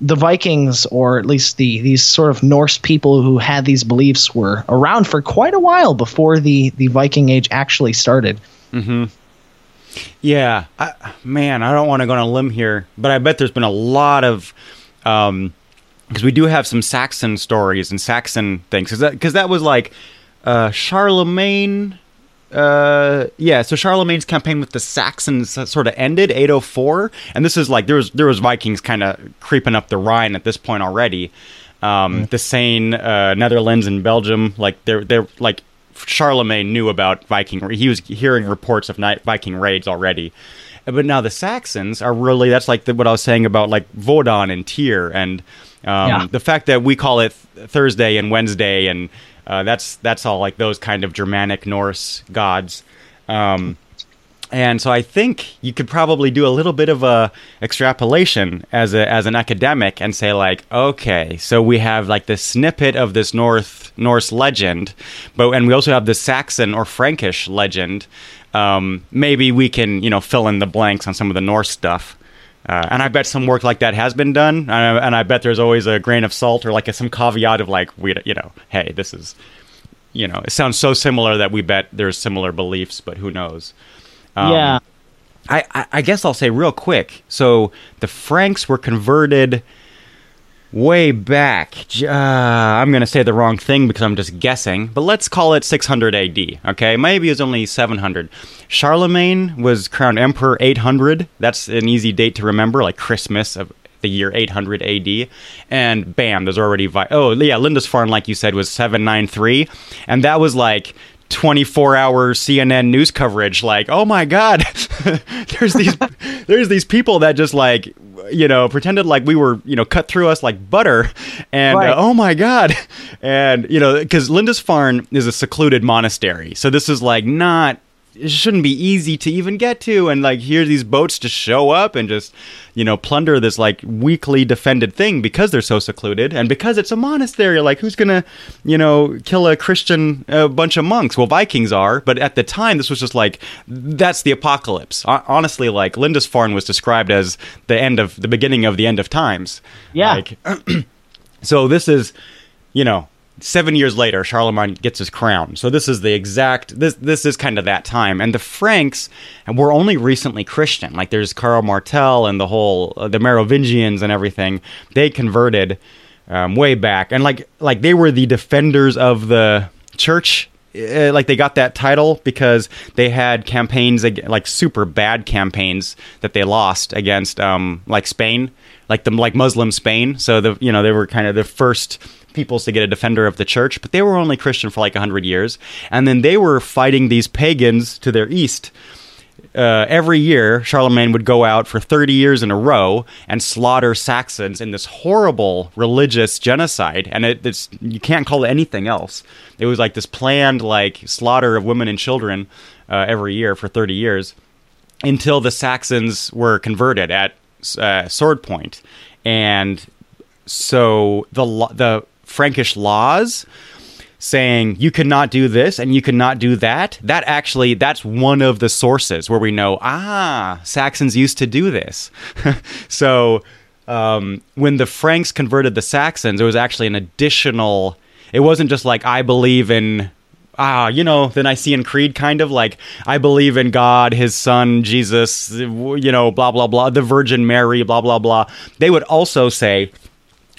B: the Vikings, or at least the these sort of Norse people who had these beliefs, were around for quite a while before the the Viking Age actually started.
A: Yeah, I, man, I don't want to go on a limb here, but I bet there's been a lot of, um, because we do have some Saxon stories and Saxon things, because that, 'cause that was like, uh, Charlemagne. Uh, yeah, so Charlemagne's campaign with the Saxons sort of ended 804, and this is like there was there was Vikings kind of creeping up the Rhine at this point already. Um, The Seine, uh, Netherlands, and Belgium, like they're they're like Charlemagne knew about Viking. He was hearing reports of night Viking raids already. But now the Saxons are really that's like the, what I was saying about like Vodan and Tyr and um,
B: Yeah.
A: the fact that we call it th- Thursday and Wednesday and uh, that's that's all like those kind of Germanic Norse gods. Um, and so I think you could probably do a little bit of a extrapolation as a as an academic and say like, okay, so we have like this snippet of this North Norse legend, but and we also have the Saxon or Frankish legend. Um, maybe we can you know fill in the blanks on some of the Norse stuff. Uh, and I bet some work like that has been done, and I, and I bet there's always a grain of salt or like a, some caveat of like, we, you know, hey, this is, you know, it sounds so similar that we bet there's similar beliefs, but who knows? Um,
B: yeah.
A: I, I, guess I'll say real quick. So the Franks were converted way back. Uh, I'm going to say the wrong thing because I'm just guessing, but let's call it 600 AD. Okay, maybe it was only 700. Charlemagne was crowned emperor 800. That's an easy date to remember, like Christmas of the year 800 AD. And bam, there's already vi- oh yeah, Lindisfarne, like you said, was 793, and that was like 24 hour CNN news coverage like oh my god there's these there's these people that just like you know pretended like we were you know cut through us like butter and
B: Right.
A: uh, oh my god and you know because Lindisfarne is a secluded monastery so this is like not it shouldn't be easy to even get to and like here these boats just show up and just you know plunder this like weakly defended thing because they're so secluded and because it's a monastery. Like who's gonna you know kill a christian a bunch of monks? Well vikings are but at the time this was just like that's the apocalypse. Hon- honestly like lindisfarne was described as the end of the beginning of the end of times.
B: Yeah.
A: like so this is, you know, seven years later, Charlemagne gets his crown. So this is the exact this this is kind of that time. And the Franks were only recently Christian. Like there's Karl Martel and the whole uh, the Merovingians and everything. They converted um, way back, and like like they were the defenders of the church. Uh, like they got that title because they had campaigns like super bad campaigns that they lost against um like Spain like the like Muslim Spain. So the you know they were kind of the first peoples to get a defender of the church, but they were only Christian for like hundred years, and then they were fighting these pagans to their east. Uh, every year, Charlemagne would go out for 30 years in a row and slaughter Saxons in this horrible religious genocide. And it, it's you can't call it anything else. It was like this planned like slaughter of women and children uh, every year for 30 years until the Saxons were converted at uh, sword point, and so the the Frankish laws saying you cannot do this and you cannot do that. That actually that's one of the sources where we know ah Saxons used to do this. so um, when the Franks converted the Saxons, it was actually an additional. It wasn't just like I believe in ah, you know, the Nicene Creed kind of like, I believe in God, his son, Jesus, you know, blah, blah, blah, the Virgin Mary, blah, blah, blah. They would also say,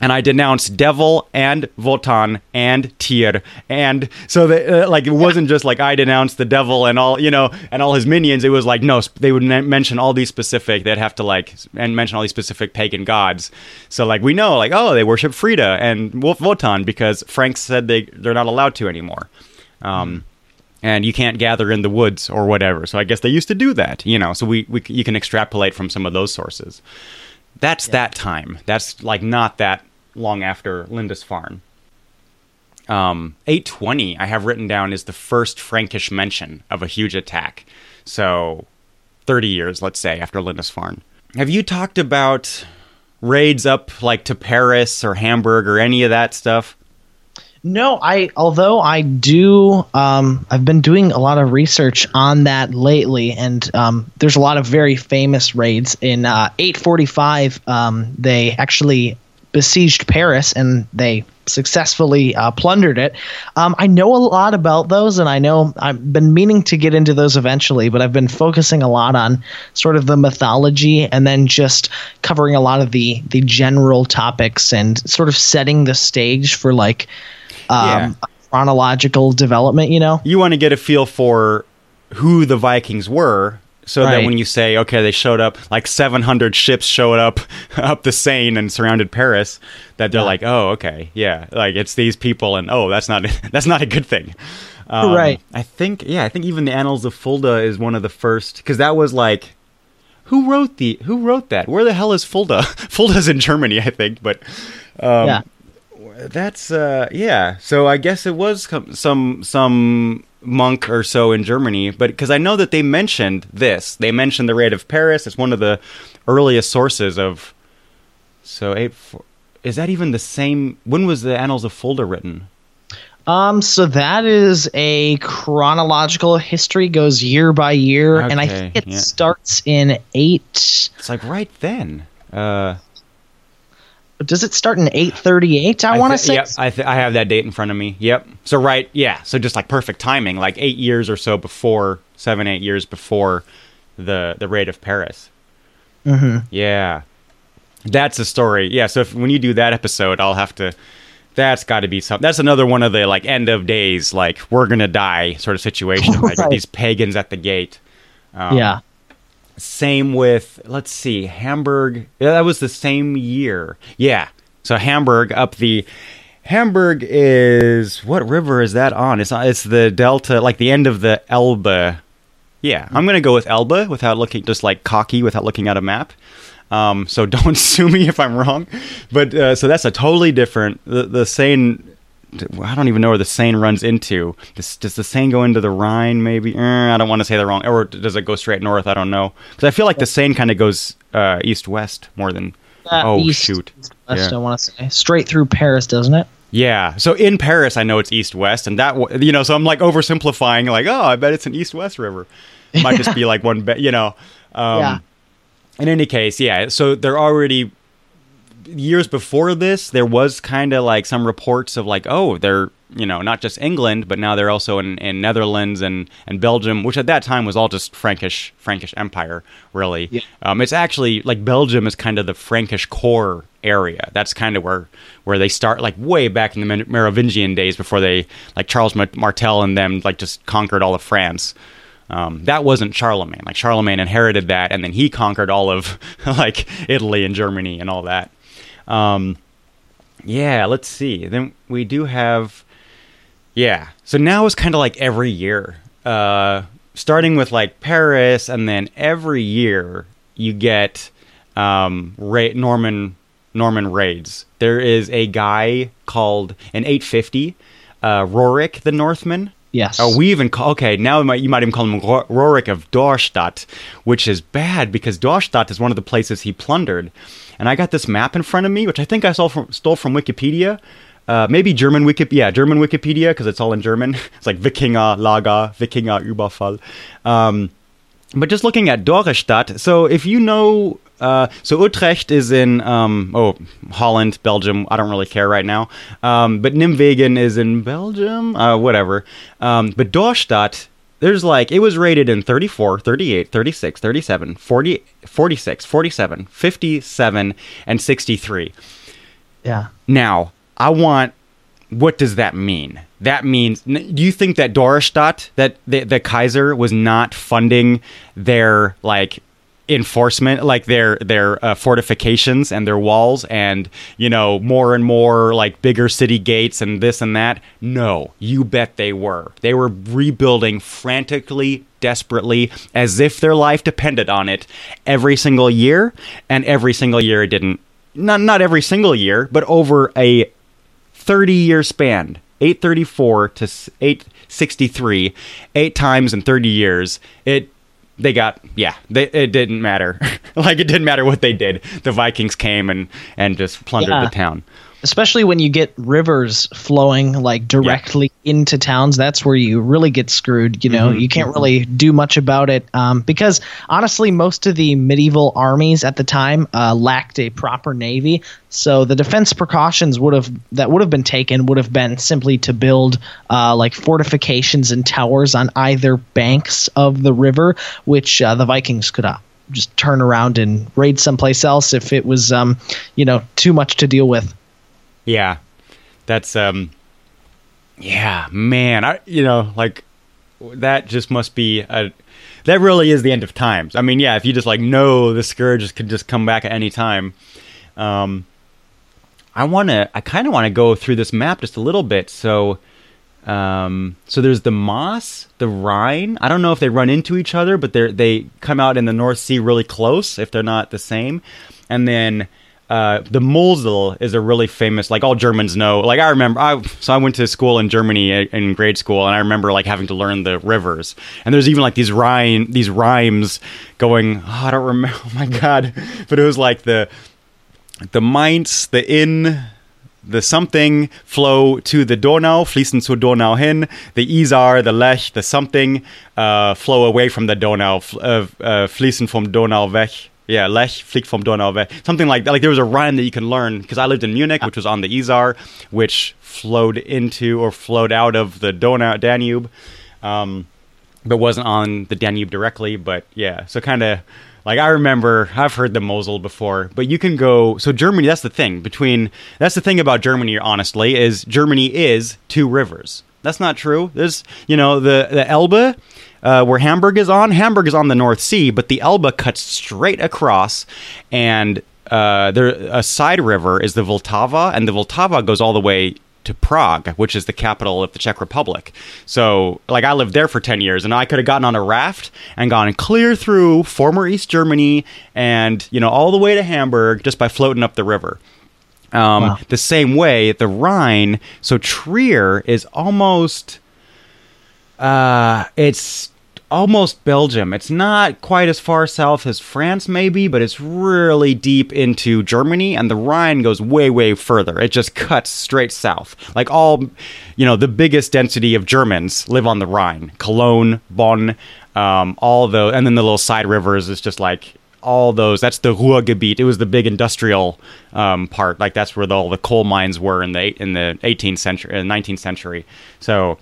A: and I denounced devil and Wotan and Tyr and so they, uh, like it wasn't just like I denounced the devil and all you know and all his minions. It was like no, they would men- mention all these specific. They'd have to like and mention all these specific pagan gods. So like we know like oh they worship Frida and Wolf Wotan because Frank said they they're not allowed to anymore. Um, and you can't gather in the woods or whatever. So I guess they used to do that, you know. So we, we you can extrapolate from some of those sources. That's that time. That's like not that long after Lindisfarne. Um, 820 I have written down is the first Frankish mention of a huge attack. So 30 years, let's say, after Lindisfarne. Have you talked about raids up like to Paris or Hamburg or any of that stuff?
B: No, I although I do um, I've been doing a lot of research on that lately and um, there's a lot of very famous raids in uh, 845 um, they actually besieged Paris and they successfully uh, plundered it. Um, I know a lot about those and I know I've been meaning to get into those eventually, but I've been focusing a lot on sort of the mythology and then just covering a lot of the the general topics and sort of setting the stage for like
A: Yeah.
B: um, chronological development, you know?
A: you want to get a feel for who the Vikings were, so that when you say, okay, they showed up, like 700 ships showed up up the Seine and surrounded Paris, that they're like, oh, okay, yeah, like it's these people, and oh, that's not that's not a good thing. Um,
B: Right.
A: I think, yeah, I think even the Annals of Fulda is one of the first because that was like. Who wrote the? Who wrote that? Where the hell is Fulda? Fulda's in Germany, I think, but um,
B: yeah.
A: That's uh yeah so i guess it was some some monk or so in germany but because i know that they mentioned this they mentioned the raid of paris it's one of the earliest sources of so eight four, is that even the same when was the annals of fulda written
B: Um, so that is a chronological history, goes year by year, and I think it
A: yeah.
B: starts in eight.
A: It's like right then. Uh,
B: Does it start in eight thirty eight? I, want to say.
A: Yep, I, th- I have that date in front of me. Yep. So right, yeah. So just like perfect timing, like eight years or so before, seven, eight years before the the raid of Paris.
B: hmm
A: Yeah, that's a story. Yeah. So if, when you do that episode, I'll have to. That's got to be something. That's another one of the like end of days, like we're gonna die sort of situation. Like
B: Right.
A: these pagans at the gate. Um,
B: yeah.
A: Same with let's see, Hamburg. Yeah, that was the same year. Yeah. So Hamburg up the Hamburg is what river is that on? It's it's the delta, like the end of the Elbe. Yeah, I'm gonna go with Elbe without looking, just like cocky without looking at a map. Um, so don't sue me if I'm wrong. But uh, so that's a totally different. The the Seine. I don't even know where the Seine runs into. Does, does the Seine go into the Rhine? Maybe. Eh, I don't want to say the wrong. Or does it go straight north? I don't know. Because I feel like the Seine kind of goes uh, east west more than.
B: Uh,
A: oh
B: east,
A: shoot.
B: east, west,
A: Yeah.
B: I want to say straight through Paris, doesn't it?
A: Yeah. So in Paris, I know it's east west, and that you know, so I'm like oversimplifying, like, oh, I bet it's an east west river. It might just be like one, be- you know. Um,
B: Yeah.
A: In any case, yeah. So they're already years before this. There was kind of like some reports of like, oh, they're you know not just England, but now they're also in, in Netherlands and and Belgium, which at that time was all just Frankish Frankish Empire, really.
B: Yeah.
A: Um, it's actually like Belgium is kind of the Frankish core area. That's kind of where where they start, like way back in the Merovingian days, before they like Charles Martel and them like just conquered all of France. Um, that wasn't Charlemagne. Like Charlemagne inherited that, and then he conquered all of like Italy and Germany and all that. Um, yeah, let's see. Then we do have, yeah. So now it's kind of like every year, uh, starting with like Paris, and then every year you get um, ra- Norman Norman raids. There is a guy called an 850, uh, Rorik the Northman.
B: Yes.
A: Oh, we even call okay now. might- You might even call him Ro- Rorik of Dorstadt, which is bad because Dorstadt is one of the places he plundered. And I got this map in front of me, which I think I stole from, stole from Wikipedia. Uh, maybe German Wiki, yeah, German Wikipedia because it's all in German. it's like Wikinger Lager, Wikinger Überfall. Um, but just looking at Dorestadt, so if you know, uh, so Utrecht is in, um, oh, Holland, Belgium. I don't really care right now. Um, but Nimwegen is in Belgium, uh, whatever. Um, but Dorstadt, there's like, it was rated in 34, 38, 36, 37, 40, 46, 47, 57, and 63.
B: yeah.
A: Now, I want. What does that mean? That means. Do you think that Dorestadt, that the, the Kaiser, was not funding their like enforcement, like their their uh, fortifications and their walls, and you know more and more like bigger city gates and this and that? No, you bet they were. They were rebuilding frantically, desperately, as if their life depended on it, every single year, and every single year it didn't. Not not every single year, but over a 30 year span 834 to 863 eight times in 30 years it they got yeah they, it didn't matter. Like it didn't matter what they did. The vikings came and and just plundered
B: Yeah.
A: the town
B: especially when you get rivers flowing like directly into towns that's where you really get screwed you know? You can't really do much about it um, because honestly most of the medieval armies at the time uh, lacked a proper navy. So the defense precautions would have that would have been taken would have been simply to build uh, like fortifications and towers on either banks of the river which uh, the vikings could uh, just turn around and raid someplace else if it was um, you know too much to deal with
A: yeah. That's um yeah man i you know like that just must be a that really is the end of times. I mean yeah if you just like know the scourge could just come back at any time um i want to i kind of want to go through this map just a little bit. So um so there's the Maas the rhine. I don't know if they run into each other but they they come out in the north sea really close if they're not the same. And then uh, the Mosel is a really famous, like all Germans know. Like I remember, I so I went to school in Germany in grade school, and I remember like having to learn the rivers. And there's even like these rhyme, these rhymes going. Oh, I don't remember. Oh my god! But it was like the the Mainz, the Inn, the something flow to the Donau, fließen zur Donau hin. The Isar, the Lech, the something uh, flow away from the Donau, uh, uh, fließen vom Donau weg. Yeah, Lech fliegt vom Donau weg. Something like that. Like there was a rhyme that you can learn because I lived in Munich, which was on the Isar, which flowed into or flowed out of the Donau Danube, um, but wasn't on the Danube directly. But yeah, so kind of like I remember, I've heard the Mosel before, but you can go. So Germany, that's the thing between. That's the thing about Germany. Honestly, is Germany is two rivers. That's not true. There's, you know, the the Elbe, uh, where Hamburg is on. Hamburg is on the North Sea, but the Elbe cuts straight across, and uh, there a side river is the Vltava, and the Vltava goes all the way to Prague, which is the capital of the Czech Republic. So, like, I lived there for 10 years, and I could have gotten on a raft and gone clear through former East Germany and, you know, all the way to Hamburg just by floating up the river. Um,
B: Wow.
A: The same way, the Rhine, so Trier is almost, uh, it's almost Belgium. It's not quite as far south as France, maybe, but it's really deep into Germany, and the Rhine goes way, way further. It just cuts straight south. Like all, you know, the biggest density of Germans live on the Rhine Cologne, Bonn, um, all those, and then the little side rivers is just like all those. That's the Ruhrgebiet. It was the big industrial um, part. Like that's where the, all the coal mines were in the in the 18th century, uh, 19th century. So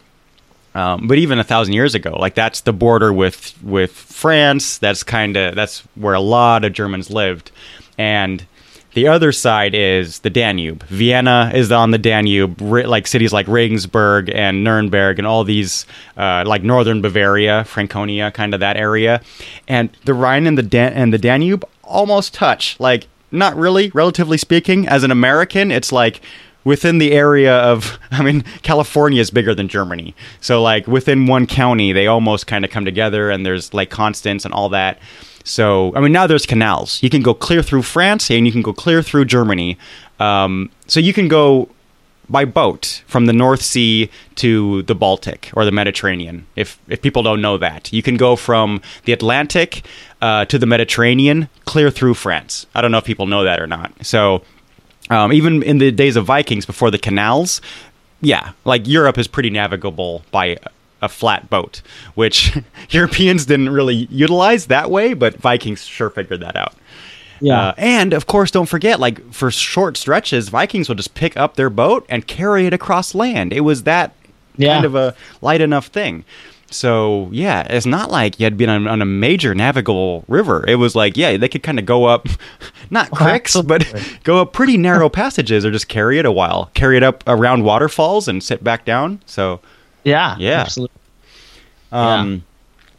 A: um, but even a thousand years ago, like that's the border with with France. That's kind of that's where a lot of Germans lived, and the other side is the Danube. Vienna is on the Danube, like cities like Regensburg and Nuremberg and all these, uh, like northern Bavaria, Franconia, kind of that area, and the Rhine and the Dan- and the Danube almost touch. Like not really, relatively speaking. As an American, it's like within the area of i mean california is bigger than germany. So like within one county they almost kind of come together and there's like Konstanz and all that. So i mean now there's canals. You can go clear through france and you can go clear through germany. Um, so you can go by boat from the north sea to the baltic or the mediterranean if if people don't know that. You can go from the atlantic uh, to the mediterranean clear through france. I don't know if people know that or not. So um, even in the days of Vikings before the canals, yeah, like Europe is pretty navigable by a flat boat, which Europeans didn't really utilize that way, but Vikings sure figured that out.
B: Yeah.
A: Uh, and of course, don't forget, like for short stretches, Vikings would just pick up their boat and carry it across land. It was that
B: Yeah.
A: kind of a light enough thing. So yeah, it's not like you had been on, on a major navigable river. It was like yeah, they could kind of go up, not cricks, but go up pretty narrow passages, or just carry it a while, carry it up around waterfalls and sit back down. So
B: yeah.
A: Yeah.
B: Absolutely.
A: um,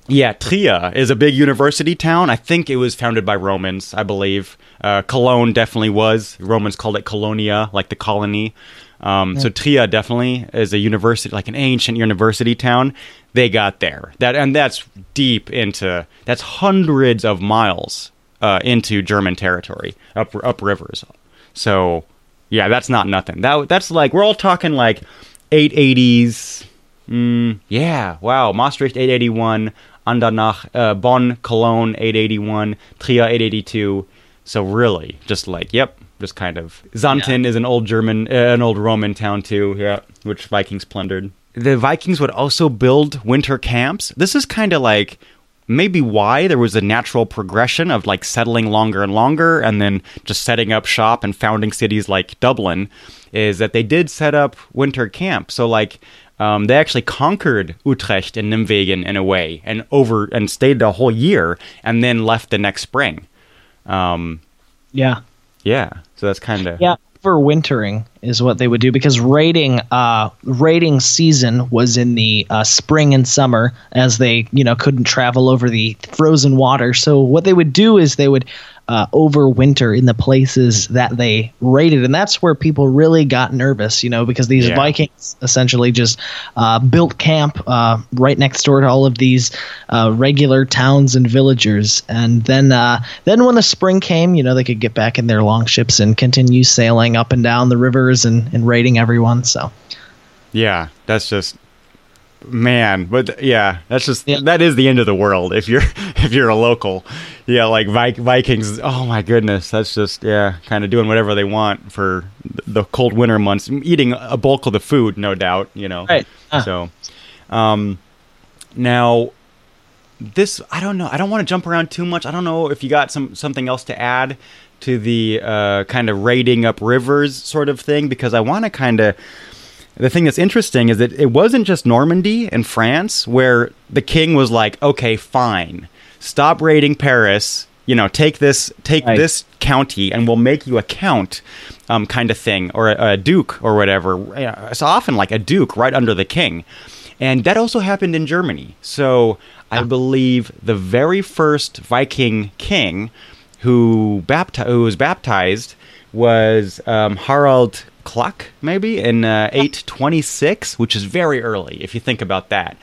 A: yeah. Trier is a big university town. I think it was founded by Romans, I believe. Uh, Cologne definitely was. Romans called it Colonia, like the colony. Um, So Trier definitely is a university, like an ancient university town. They got there. That and that's deep into that's hundreds of miles uh, into German territory, up up rivers. So yeah, that's not nothing. That that's like we're all talking like 880s. Mm, yeah, wow. Maastricht 881, Andernach, uh, Bonn, Cologne 881, Trier 882. So really, just like yep, just kind of. Xanten is an old German, uh, an old Roman town too. Yeah, which Vikings plundered. The Vikings would also build winter camps. This is kind of like maybe why there was a natural progression of like settling longer and longer and then just setting up shop and founding cities like Dublin is that they did set up winter camp. So like um, they actually conquered Utrecht and Nimwegen in a way and over and stayed the whole year and then left the next spring. Um,
B: Yeah.
A: yeah, so that's kind of
B: Yeah, overwintering is what they would do because raiding uh raiding season was in the uh, spring and summer as they you know couldn't travel over the frozen water. So what they would do is they would uh, overwinter in the places that they raided, and that's where people really got nervous, you know, because these
A: Yeah.
B: Vikings essentially just uh, built camp uh, right next door to all of these uh, regular towns and villagers, and then uh, then when the spring came, you know, they could get back in their longships and continue sailing up and down the rivers and, and raiding everyone. So
A: Yeah, that's just man, but yeah, that's just
B: Yeah.
A: that is the end of the world if you're if you're a local. Yeah, like Vikings. Oh my goodness, that's just yeah, kind of doing whatever they want for the cold winter months, eating a bulk of the food, no doubt. You know.
B: Right. Ah.
A: So, um, now this I don't know. I don't want to jump around too much. I don't know if you got some something else to add to the uh, kind of raiding up rivers sort of thing because I want to kind of the thing that's interesting is that it wasn't just Normandy and France where the king was like, "Okay, fine. Stop raiding Paris. You know, take this take
B: Right.
A: this county and we'll make you a count." Um, kind of thing, or a, a duke, or whatever. It's often like a duke right under the king, and that also happened in Germany. So I believe the very first Viking king who bapti- who was baptized was um, Harald Klak, maybe in uh, 826, which is very early if you think about that.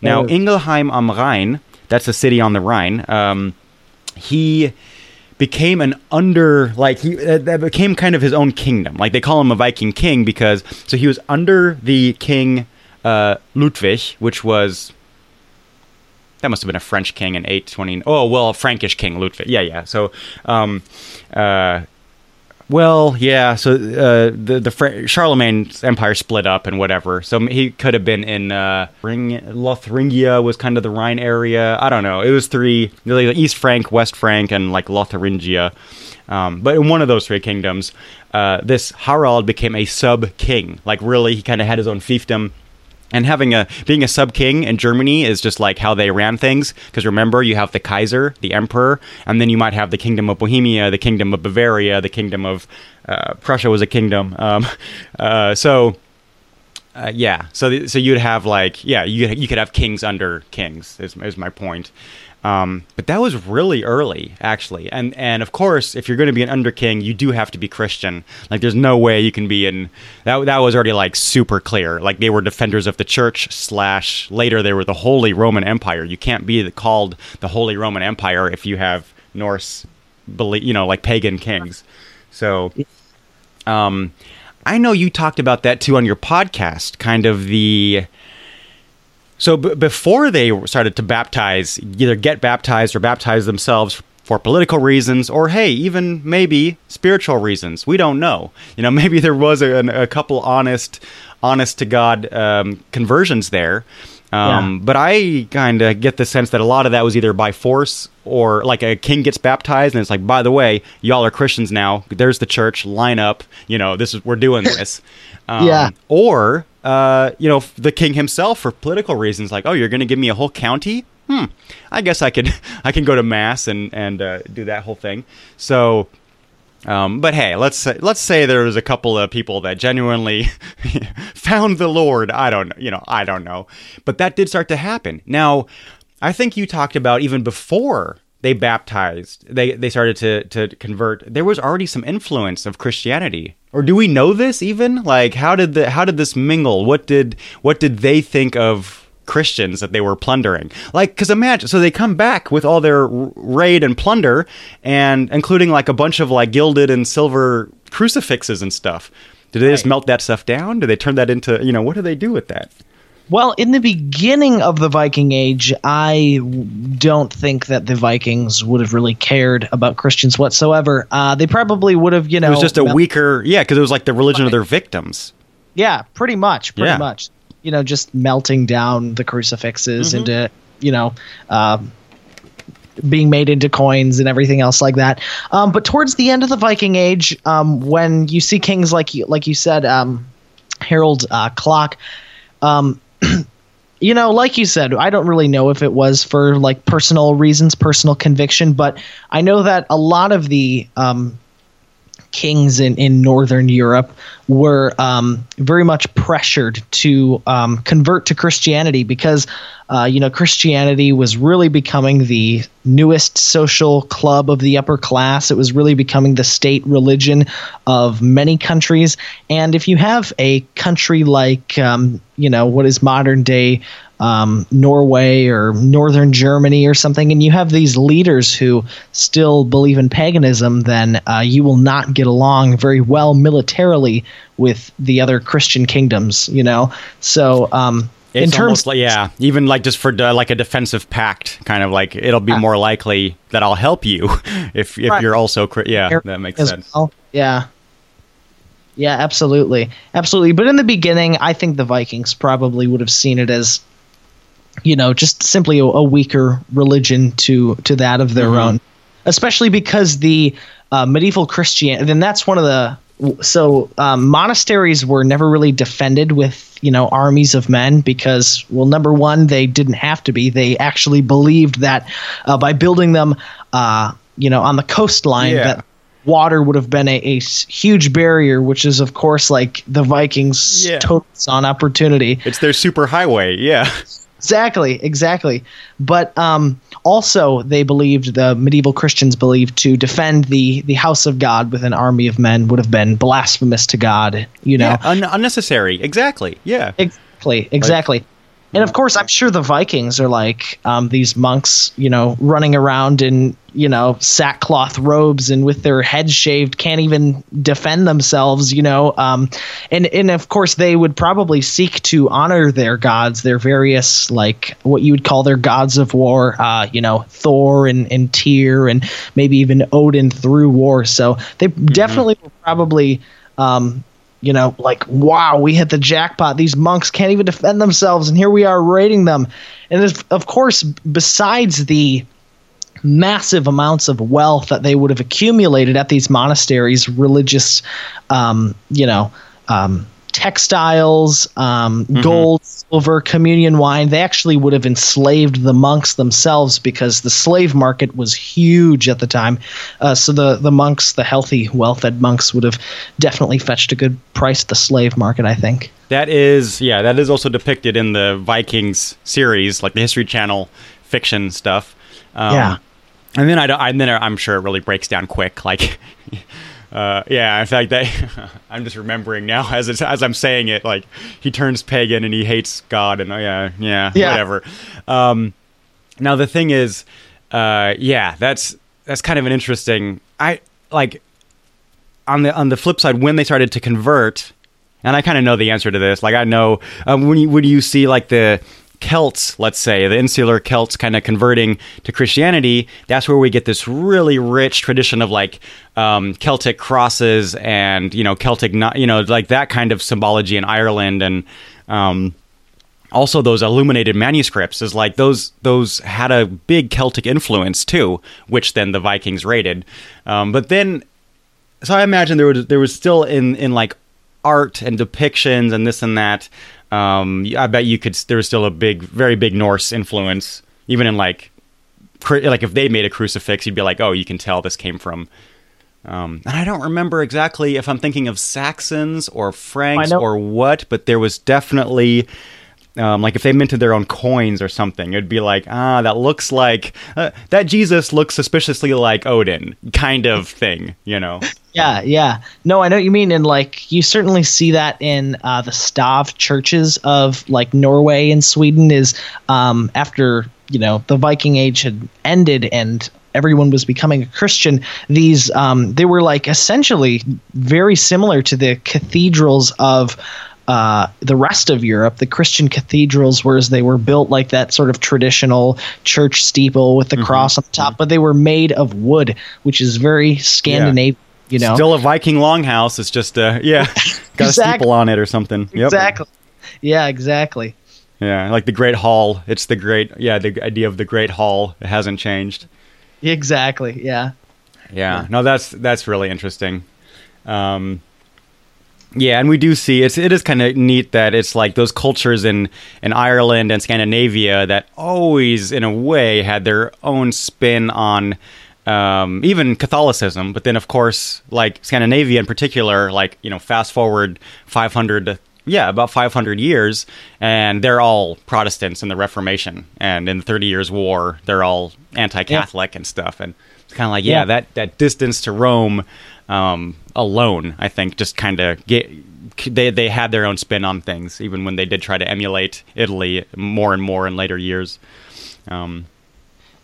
A: Now. Ingelheim am Rhein, that's a city on the Rhine. Um, he became an under like he uh, that became kind of his own kingdom. Like they call him a Viking king because so he was under the king uh, Ludwig, which was that must have been a French king in 820. Oh, well, a Frankish king, Ludwig. Yeah, yeah. So, um, uh, well, yeah. So uh, the the Fr- Charlemagne's empire split up and whatever. So he could have been in uh, Ring Lotharingia was kind of the Rhine area. I don't know. It was three: like East Frank, West Frank, and like Lotharingia. Um, but in one of those three kingdoms, uh, this Harald became a sub king. Like really, he kind of had his own fiefdom. And having a being a sub king in Germany is just like how they ran things. Because remember, you have the Kaiser, the Emperor, and then you might have the Kingdom of Bohemia, the Kingdom of Bavaria, the Kingdom of uh, Prussia was a kingdom. Um, uh, so uh, yeah, so so you'd have like yeah, you you could have kings under kings. Is, is my point. Um, but that was really early, actually, and and of course, if you're going to be an under king, you do have to be Christian. Like, there's no way you can be in that. That was already like super clear. Like they were defenders of the church. Slash later they were the Holy Roman Empire. You can't be the, called the Holy Roman Empire if you have Norse, belie- you know, like pagan kings. So um, I know you talked about that too on your podcast, kind of the. So b- before they started to baptize, either get baptized or baptize themselves for political reasons, or hey, even maybe spiritual reasons. We don't know. You know, maybe there was a, a couple honest, honest to God um, conversions there. Um, But I kind of get the sense that a lot of that was either by force or like a king gets baptized and it's like, by the way, y'all are Christians now. There's the church. Line up. You know, this is we're doing this. Um,
B: Yeah.
A: Or uh, you know, the king himself for political reasons, like, oh, you're going to give me a whole county. Hmm. I guess I could I can go to mass and and uh, do that whole thing. So um, but hey, let's say, let's say there was a couple of people that genuinely found the Lord. I don't know, you know, I don't know, but that did start to happen. Now, I think you talked about even before they baptized, they they started to to convert. There was already some influence of Christianity, or do we know this even? Like, how did the how did this mingle? What did what did they think of? Christians that they were plundering. Like, because imagine, so they come back with all their raid and plunder, and including like a bunch of like gilded and silver crucifixes and stuff. Do they just melt that stuff down? Do they turn that into, you know, what do they do with that?
B: Well, in the beginning of the Viking Age, I don't think that the Vikings would have really cared about Christians whatsoever. Uh, they probably would have, you know,
A: It was just a
B: mel-
A: weaker, yeah, because it was like the religion of their victims.
B: Yeah, pretty much, pretty
A: Yeah.
B: much. You know, just melting down the crucifixes
A: Mm-hmm.
B: into, you know, um, being made into coins and everything else like that. Um, but towards the end of the Viking Age, um, when you see kings like you, like you said, um, Harold uh, Klak, um, you know, like you said, I don't really know if it was for like personal reasons, personal conviction, but I know that a lot of the um, kings in, in northern Europe were um, very much pressured to um, convert to Christianity because, uh, you know, Christianity was really becoming the newest social club of the upper class. It was really becoming the state religion of many countries. And if you have a country like, um, you know, what is modern day um, Norway or northern Germany or something, and you have these leaders who still believe in paganism, then uh, you will not get along very well militarily with the other Christian kingdoms. You know, so um,
A: It's
B: in terms,
A: like yeah, even like just for de- like a defensive pact, kind of like it'll be more likely that I'll help you if if
B: Right.
A: you're also yeah, that makes
B: as
A: sense.
B: well. Yeah. Yeah, absolutely. Absolutely. But in the beginning, I think the Vikings probably would have seen it as you know, just simply a, a weaker religion to to that of their
A: Mhm.
B: own. Especially because the uh, medieval Christian and that's one of the so um, monasteries were never really defended with you know armies of men because well number one they didn't have to be they actually believed that uh, by building them uh, you know on the coastline
A: Yeah.
B: that water would have been a huge barrier which is of course like the vikings
A: Yeah.
B: on opportunity
A: It's their super highway, yeah.
B: Exactly, exactly. But um, also, they believed the medieval Christians believed to defend the the house of God with an army of men would have been blasphemous to God. You know,
A: Yeah, un- unnecessary. Exactly. Yeah.
B: exactly, exactly. And of course, I'm sure the Vikings are like um, these monks, you know, running around in you know sackcloth robes and with their heads shaved, can't even defend themselves. You know, um, and and of course they would probably seek to honor their gods, their various like what you would call their gods of war. Uh, you know, Thor and and Tyr and maybe even Odin through war. So they definitely were probably. Um, you know, like, wow, we hit the jackpot. These monks can't even defend themselves, and here we are raiding them. And of course, besides the massive amounts of wealth that they would have accumulated at these monasteries, religious, um, you know, um, textiles, um, gold, silver, communion wine, they actually would have enslaved the monks themselves because the slave market was huge at the time. Uh, so the, the monks, the healthy, well fed monks, would have definitely fetched a good price at the slave market, I think.
A: That is, yeah, that is also depicted in the Vikings series, like the History Channel fiction stuff. Um,
B: Yeah.
A: And then I, and then I'm sure it really breaks down quick. Like, uh, yeah, in fact, that I'm just remembering now as it's, as I'm saying it, like he turns pagan and he hates God, and oh yeah, yeah,
B: Yeah.
A: whatever. Um, now the thing is, uh, yeah, that's that's kind of an interesting. I like on the on the flip side when they started to convert, and I kind of know the answer to this. Like I know um, when you when you see like the Celts, let's say the insular Celts, kind of converting to Christianity. That's where we get this really rich tradition of like um, Celtic crosses and you know Celtic, you know, like that kind of symbology in Ireland and. Um, also those illuminated manuscripts is like those those had a big celtic influence too which then the vikings raided um, but then so i imagine there was there was still in in like art and depictions and this and that um, i bet you could there was still a big very big norse influence even in like cru- like if they made a crucifix you'd be like oh you can tell this came from um, and I don't remember exactly if I'm thinking of Saxons or Franks or what, but there was definitely um, like if they minted their own coins or something, it'd be like, ah, that looks like uh, that Jesus looks suspiciously like Odin, kind of thing, you know?
B: Yeah, yeah. No, I know what you mean. And like, you certainly see that in uh, the Stave churches of like Norway and Sweden. Is um, after you know the Viking Age had ended and everyone was becoming a Christian. These um, they were like essentially very similar to the cathedrals of. Uh, the rest of Europe, the Christian cathedrals, whereas they were built like that sort of traditional church steeple with the cross on the top, but they were made of wood, which is very Scandinavian. You know,
A: Still a Viking longhouse. It's just uh, yeah, got a steeple on it or something. Yep.
B: Exactly. Yeah, exactly.
A: Yeah, like the Great Hall. It's the great. Yeah, the idea of the Great Hall. It hasn't changed.
B: Exactly. Yeah.
A: Yeah, no, that's that's really interesting. Um, yeah, and we do see it's it is kind of neat that it's like those cultures in in Ireland and Scandinavia that always, in a way, had their own spin on um, even Catholicism. But then, of course, like Scandinavia in particular, like you know, fast forward five hundred. Yeah, about 500 years, and they're all Protestants in the Reformation, and in the Thirty Years' War, they're all anti-Catholic and stuff. And it's kind of like, yeah,
B: Yeah.
A: that that distance to Rome um, alone, I think, just kind of get they they had their own spin on things, even when they did try to emulate Italy more and more in later years. Um,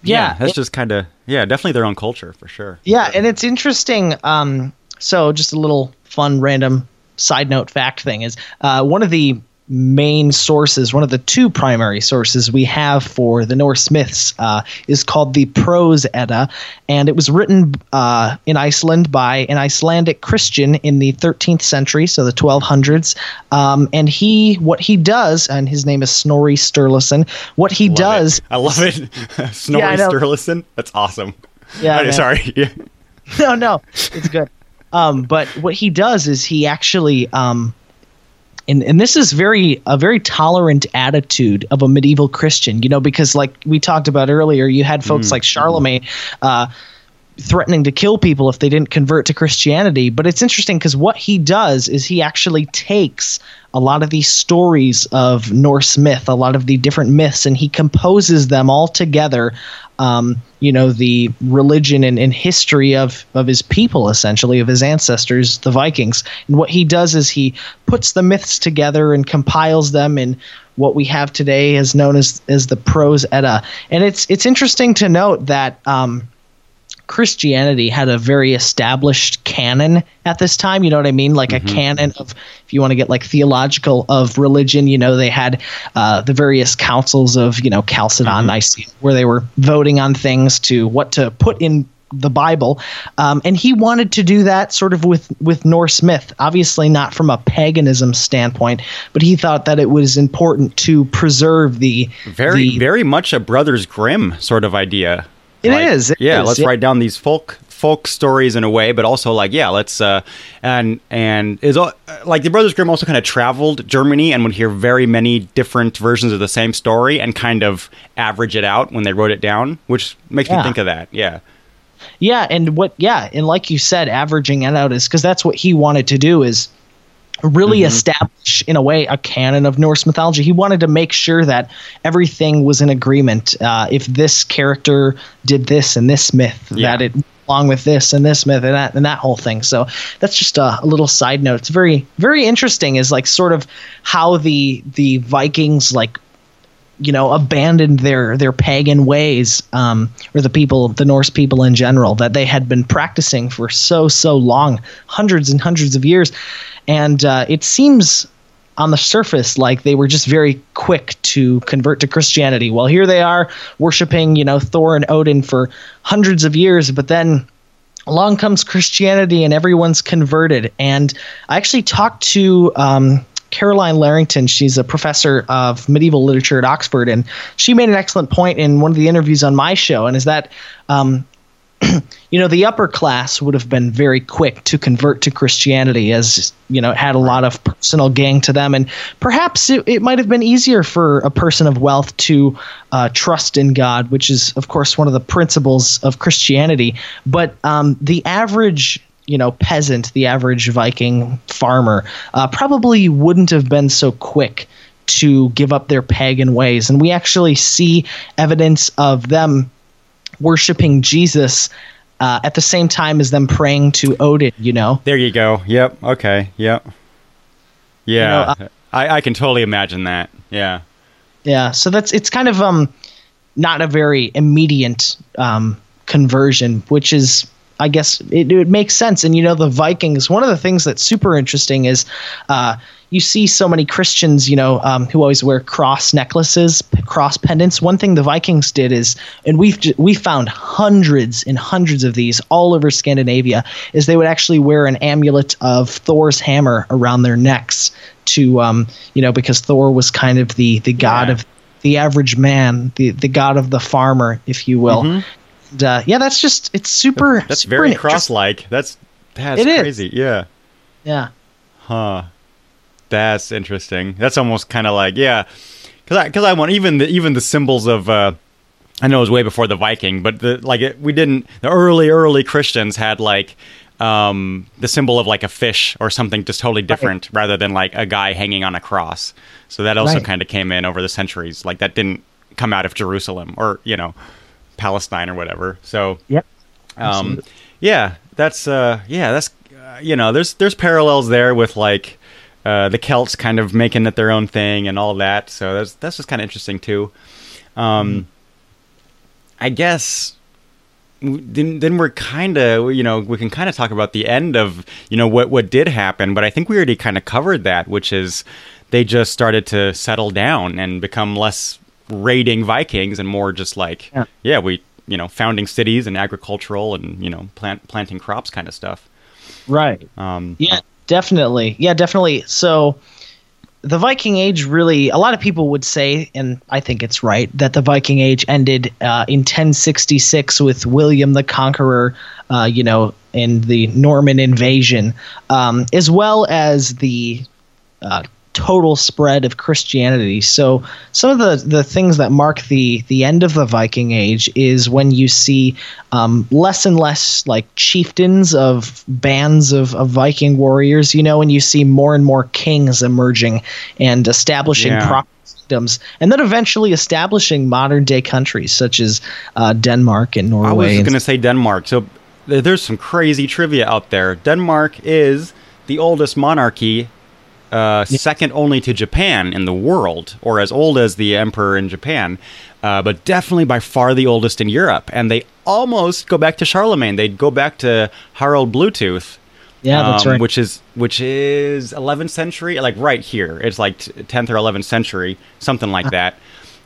B: Yeah,
A: that's
B: it-
A: just kind of yeah, definitely their own culture for sure.
B: Yeah, and it's interesting. Um, so just a little fun, random side note fact thing is uh, one of the main sources, one of the two primary sources we have for the Norse myths, uh, is called the Prose Edda, and it was written uh, in Iceland by an Icelandic Christian in the 13th century, so the 1200s. Um, and he, what he does, and his name is Snorri Sturluson. What he
A: Love
B: does,
A: it. I love it. Snorri
B: Yeah,
A: Sturluson. That's awesome.
B: Yeah,
A: Oh, sorry. Yeah.
B: no, no, it's good. Um, but what he does is he actually, um, and and this is very a very tolerant attitude of a medieval Christian, you know, because like we talked about earlier, you had folks like Charlemagne. Uh, threatening to kill people if they didn't convert to Christianity. But it's interesting because what he does is he actually takes a lot of these stories of Norse myth, a lot of the different myths, and he composes them all together. Um, you know, the religion and, and history of, of his people, essentially, of his ancestors, the Vikings. And what he does is he puts the myths together and compiles them in what we have today is known as, as the Prose Edda. And it's it's interesting to note that um, Christianity had a very established canon at this time. You know what I mean? Like a canon of, if you want to get like theological of religion, you know, they had uh, the various councils of, you know, Chalcedon, Nicaea, where they were voting on things to what to put in the Bible. Um, and he wanted to do that sort of with, with Norse myth, obviously not from a paganism standpoint, but he thought that it was important to preserve the
A: Very,
B: the,
A: very much a Brothers Grimm sort of idea.
B: It
A: It is.
B: it
A: yeah,
B: is,
A: let's
B: yeah.
A: write down these folk folk stories in a way, but also like yeah, let's uh and and is all like the Brothers Grimm also kind of traveled Germany and would hear very many different versions of the same story and kind of average it out when they wrote it down, which makes me think of that. Yeah.
B: Yeah, and what? Yeah, and like you said, averaging it out is because that's what he wanted to do is really establish in a way a canon of Norse mythology. He wanted to make sure that everything was in agreement. Uh, if this character did this and this myth,
A: Yeah.
B: that it along with this and this myth and that and that whole thing. So that's just a, a little side note. It's very very interesting. Is like sort of how the the Vikings like you know abandoned their their pagan ways um, or the people the norse people in general that they had been practicing for so so long hundreds and hundreds of years and uh, it seems on the surface like they were just very quick to convert to christianity well here they are worshiping you know thor and odin for hundreds of years but then along comes Christianity and everyone's converted. And I actually talked to um, Carolyne Larrington. She's a professor of medieval literature at Oxford, and she made an excellent point in one of the interviews on my show, and is that. Um, you know, the upper class would have been very quick to convert to Christianity as, you know, it had a lot of personal gain to them. And perhaps it, it might have been easier for a person of wealth to uh, trust in God, which is, of course, one of the principles of Christianity. But um, the average you know peasant the average viking farmer uh, probably wouldn't have been so quick to give up their pagan ways and we actually see evidence of them worshiping jesus uh, at the same time as them praying to odin you know
A: There you go. Yep. Okay. Yep. Yeah.
B: know,
A: I, I can totally imagine that. Yeah.
B: Yeah, so that's it's kind of um not a very immediate um conversion, which is I guess it, it makes sense. And you know, the Vikings. One of the things that's super interesting is uh, you see so many Christians, you know, um, who always wear cross necklaces, p- cross pendants. One thing the Vikings did is, and we've j- we found hundreds and hundreds of these all over Scandinavia, is they would actually wear an amulet of Thor's hammer around their necks to, um, you know, because Thor was kind of the the god
A: Yeah.
B: of the average man, the the god of the farmer, if you will. And, uh, yeah, that's just it's super.
A: That's
B: super
A: very cross-like. That's that's
B: It is.
A: crazy. Yeah.
B: Yeah.
A: Huh. That's interesting. That's almost kind of like yeah, because I because I want even the even the symbols of. uh I know it was way before the Viking, but the like it, we didn't. The early early Christians had like um the symbol of like a fish or something just totally different rather than like a guy hanging on a cross. So that also
B: Right.
A: kind of came in over the centuries. Like that didn't come out of Jerusalem or you know Palestine or whatever. So
B: Yep.
A: um, yeah, that's uh, yeah, that's uh, you know, there's there's parallels there with like uh, the Celts kind of making it their own thing and all that. So that's that's just kind of interesting too. Um, I guess then then we're kind of you know we can kind of talk about the end of you know what what did happen, but I think we already kind of covered that, which is they just started to settle down and become less raiding Vikings and more just like,
B: Yeah.
A: yeah, we, you know, founding cities and agricultural and, you know, plant, planting crops kind of stuff.
B: Right.
A: Um,
B: Yeah, definitely. Yeah, definitely. So the Viking Age really, a lot of people would say, and I think it's right, that the Viking Age ended uh, in 1066 with William the Conqueror, uh, you know, in the Norman invasion, um, as well as the uh, total spread of Christianity. So some of the, the things that mark the the end of the Viking Age is when you see um, less and less like chieftains of bands of, of Viking warriors, you know, and you see more and more kings emerging and establishing
A: Yeah.
B: proper kingdoms, and then eventually establishing modern day countries such as uh, Denmark and Norway.
A: I was going to say Denmark. So there's some crazy trivia out there. Denmark is the oldest monarchy, uh, second only to Japan in the world, or as old as the emperor in Japan, uh, but definitely by far the oldest in Europe. And they almost go back to Charlemagne. They'd go back to Harold Bluetooth.
B: yeah, that's
A: um,
B: right.
A: Which is which is 11th century, like right here. It's like 10th or 11th century, something
B: Uh-huh.
A: like that.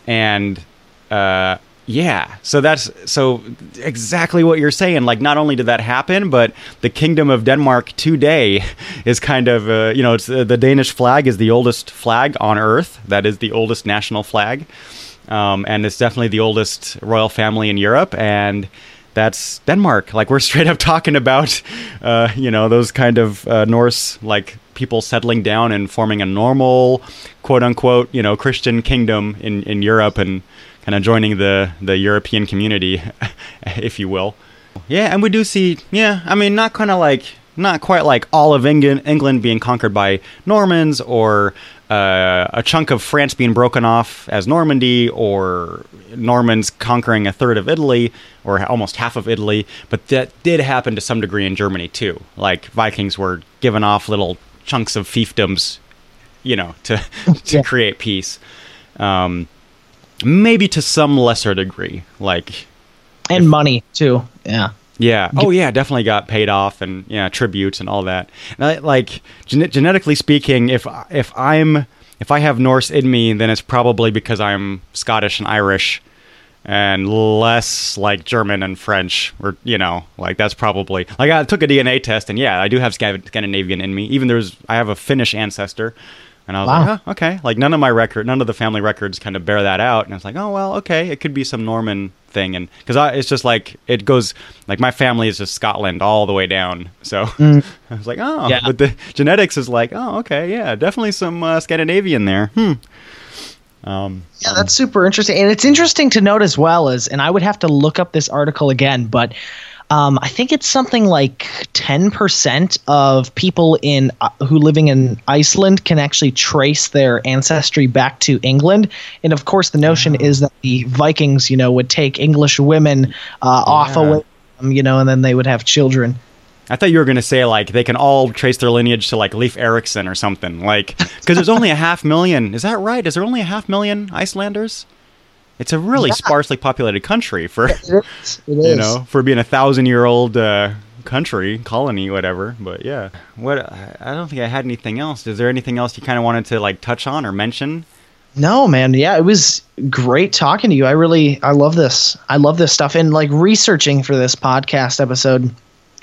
A: And uh, yeah, so that's so exactly what you're saying. Like, not only did that happen, but the Kingdom of Denmark today is kind of uh, you know, it's uh, the Danish flag is the oldest flag on Earth. That is the oldest national flag, um, and it's definitely the oldest royal family in Europe. And that's Denmark. Like we're straight up talking about, uh, you know, those kind of uh, Norse like people settling down and forming a normal, quote unquote, you know, Christian kingdom in in Europe and kind of joining the the European community, if you will. Yeah, and we do see. Yeah, I mean, not kind of like not quite like all of England England being conquered by Normans or. Uh, a chunk of France being broken off as Normandy, or Normans conquering a third of Italy, or almost half of Italy. But that did happen to some degree in Germany too. Like Vikings were given off little chunks of fiefdoms, you know, to to
B: Yeah.
A: create peace. Um, maybe to some lesser degree, like
B: and money too. Yeah.
A: yeah. Oh, yeah. Definitely got paid off, and yeah, tributes and all that. And I, like gene- genetically speaking, if if I'm if I have Norse in me, then it's probably because I'm Scottish and Irish, and less like German and French, or you know, like that's probably like I took a DNA test, and yeah, I do have Scandinavian in me. Even there's I have a Finnish ancestor. And I was
B: Wow.
A: like, oh, okay. Like none of my record, none of the family records kind of bear that out. And I was like, oh well, okay, it could be some Norman thing. And because it's just like it goes, like my family is just Scotland all the way down. So I was like, oh,
B: Yeah.
A: but the genetics is like, oh, okay, yeah, definitely some uh, Scandinavian there. Hmm. Um,
B: Yeah, that's super interesting, and it's interesting to note as well as, and I would have to look up this article again, but um, I think it's something like ten percent of people in uh, who living in Iceland can actually trace their ancestry back to England, and of course the notion is that the Vikings, you know, would take English women uh, off away, from, you know, and then they would have children.
A: I thought you were going to say like they can all trace their lineage to like Leif Erikson or something, like because there's only a half million. Is that right? Is there only a half million Icelanders? It's a really
B: Yeah.
A: sparsely populated country for
B: It is. It is.
A: you know for being a thousand year old uh, country colony whatever. But yeah, what I I don't think I had anything else. Is there anything else you kind of wanted to like touch on or mention?
B: No, man. Yeah, it was great talking to you. I really, I love this. I love this stuff. And like researching for this podcast episode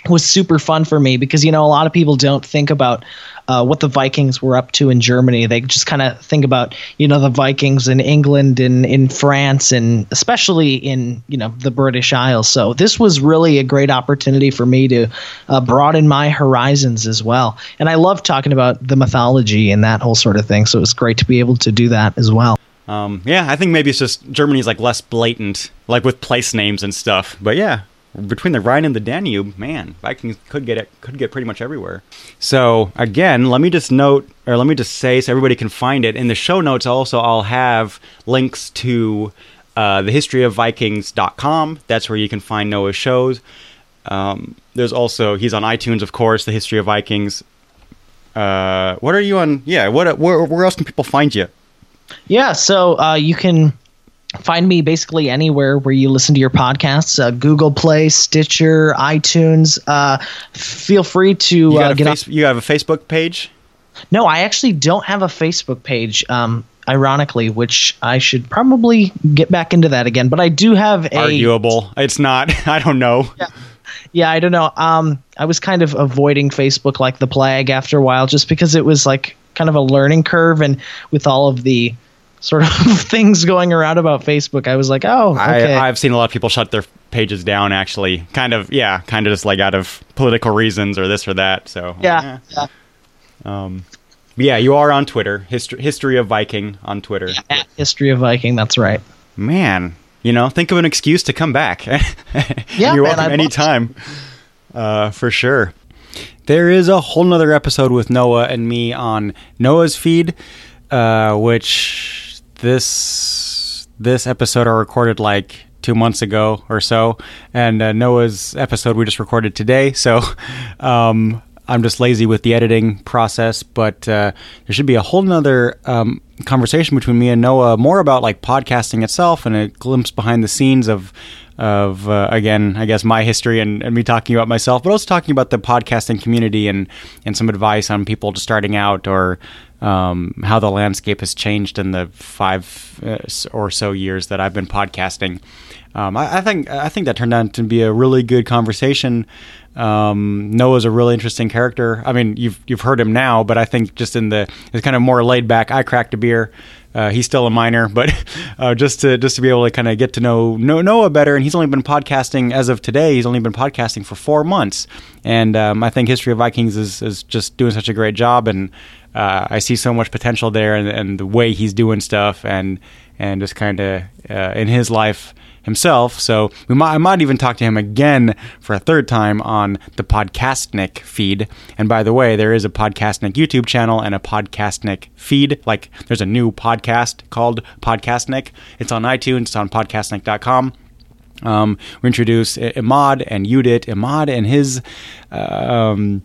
B: was super fun for me because, you know, a lot of people don't think about uh, what the Vikings were up to in Germany. They just kind of think about, you know, the Vikings in England and in France and especially in, you know, the British Isles. So this was really a great opportunity for me to uh, broaden my horizons as well. And I love talking about the mythology and that whole sort of thing. So it was great to be able to do that as well.
A: Um, yeah, I think maybe it's just Germany's like less blatant, like with place names and stuff. But yeah, between the Rhine and the Danube, man, Vikings could get it, could get pretty much everywhere. So again, let me just note, or let me just say, so everybody can find it in the show notes. Also, I'll have links to uh, the history of Vikings.com. That's where you can find Noah's shows. Um, there's also he's on iTunes, of course. The history of Vikings. Uh, what are you on? Yeah, what? Where, where else can people find you?
B: Yeah, so uh, you can find me basically anywhere where you listen to your podcasts uh, Google Play, Stitcher, iTunes. Uh, feel free to
A: You
B: uh, get
A: face, you have a Facebook page.
B: No, I actually don't have a Facebook page. Um, ironically, which I should probably get back into that again. But I do have a
A: arguable. It's not. I don't know.
B: Yeah. Yeah, I don't know. Um, I was kind of avoiding Facebook like the plague after a while, just because it was like kind of a learning curve, and with all of the sort of things going around about Facebook, I was like, oh, okay.
A: I, I've seen a lot of people shut their pages down. Actually, kind of, yeah, kind of just like out of political reasons or this or that. So
B: yeah, yeah.
A: Um, yeah, you are on Twitter. History History of Viking on Twitter.
B: At History of Viking, that's right.
A: Man, you know, think of an excuse to come back.
B: yeah,
A: you're welcome
B: I'd
A: anytime. Uh, for sure. There is a whole nother episode with Noah and me on Noah's feed, uh, which this this episode I recorded like two months ago or so, and uh, Noah's episode we just recorded today. So um, I'm just lazy with the editing process, but uh, there should be a whole nother um, conversation between me and Noah, more about like podcasting itself and a glimpse behind the scenes of of uh, again, I guess my history and, and me talking about myself, but also talking about the podcasting community and and some advice on people just starting out or um, how the landscape has changed in the five uh, or so years that I've been podcasting. Um, I, I, think I think that turned out to be a really good conversation. Um, Noah's a really interesting character. I mean, you've you've heard him now, but I think just in the it's kind of more laid back. I cracked a beer. Uh, he's still a minor, but uh, just to just to be able to kind of get to know, Noah better, and he's only been podcasting as of today. He's only been podcasting for four months, and um, I think History of Vikings is is just doing such a great job, and uh, I see so much potential there, and, and, the way he's doing stuff, and and just kind of uh, in his life himself. So we might, I might even talk to him again for a third time on the Podcastnik feed. And by the way, there is a Podcastnik YouTube channel and a Podcastnik feed. Like there's a new podcast called Podcastnik. It's on iTunes. It's on podcastnik.com. Um, we introduce Imad and Yudit. Imad and his. Um,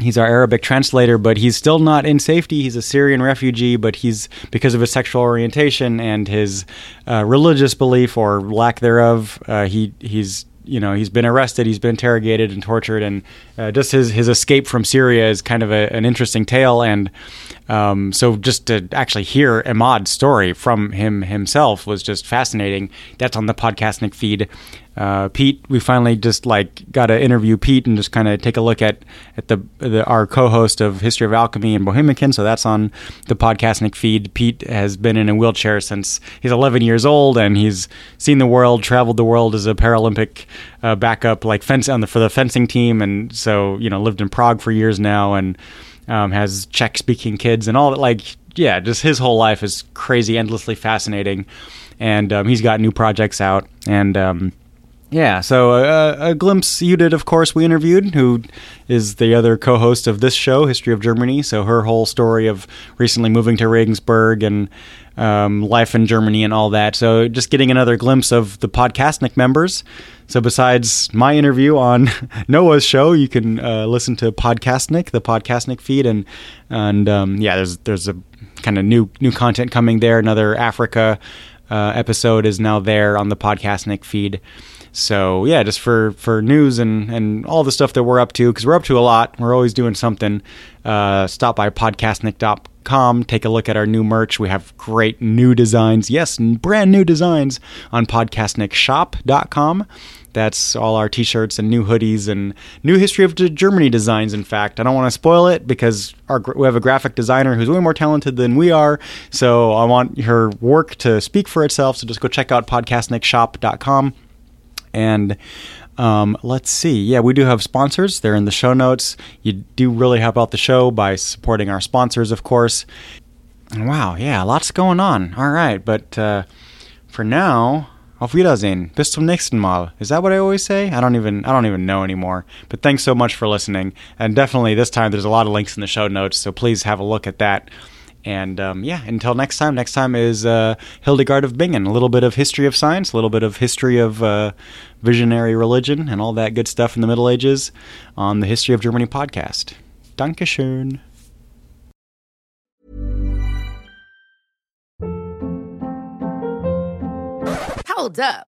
A: he's our Arabic translator, but he's still not in safety. He's a Syrian refugee, but he's because of his sexual orientation and his uh, religious belief or lack thereof, uh, he he's you know he's been arrested, he's been interrogated and tortured, and uh, just his his escape from Syria is kind of a, an interesting tale. And um, so just to actually hear Ahmad's story from him himself was just fascinating. That's on the Podcastnik feed. Uh, Pete, we finally just like got to interview Pete and just kind of take a look at at the, the, our co-host of History of Alchemy and Bohemican. So that's on the Podcastnik feed. Pete has been in a wheelchair since he's 11 years old, and he's seen the world, traveled the world as a Paralympic uh, backup, like fence on the for the fencing team, and so you know lived in Prague for years now, and um, has Czech-speaking kids and all that. Like, yeah, just his whole life is crazy, endlessly fascinating, and um, he's got new projects out and. Um, yeah, so uh, a glimpse Yudit, of course, we interviewed, who is the other co host of this show, History of Germany. So her whole story of recently moving to Regensburg and um, life in Germany and all that. So just getting another glimpse of the Podcastnik members. So besides my interview on Noah's show, you can uh, listen to Podcastnik, the Podcastnik feed, and and um, yeah, there's there's a kind of new new content coming there. Another Africa uh, episode is now there on the Podcastnik feed. So yeah, just for for news and and all the stuff that we're up to because we're up to a lot. We're always doing something. Uh, stop by podcastnik.com. Take a look at our new merch. We have great new designs. Yes, brand new designs on podcastnikshop.com. That's all our t-shirts and new hoodies and new history of Germany designs. In fact, I don't want to spoil it because our, we have a graphic designer who's way more talented than we are. So I want her work to speak for itself. So just go check out podcastnikshop.com. And um, let's see. Yeah, we do have sponsors. They're in the show notes. You do really help out the show by supporting our sponsors, of course. wow, yeah, lots going on. All right, but uh, for now, auf Wiedersehen. Bis zum nächsten Mal. Is that what I always say? I don't even I don't even know anymore. But thanks so much for listening. And definitely this time there's a lot of links in the show notes, so please have a look at that. And um, yeah, until next time. Next time is uh, Hildegard of Bingen. A little bit of history of science, a little bit of history of uh, visionary religion, and all that good stuff in the Middle Ages on the History of Germany podcast. Dankeschön.
C: Hold up.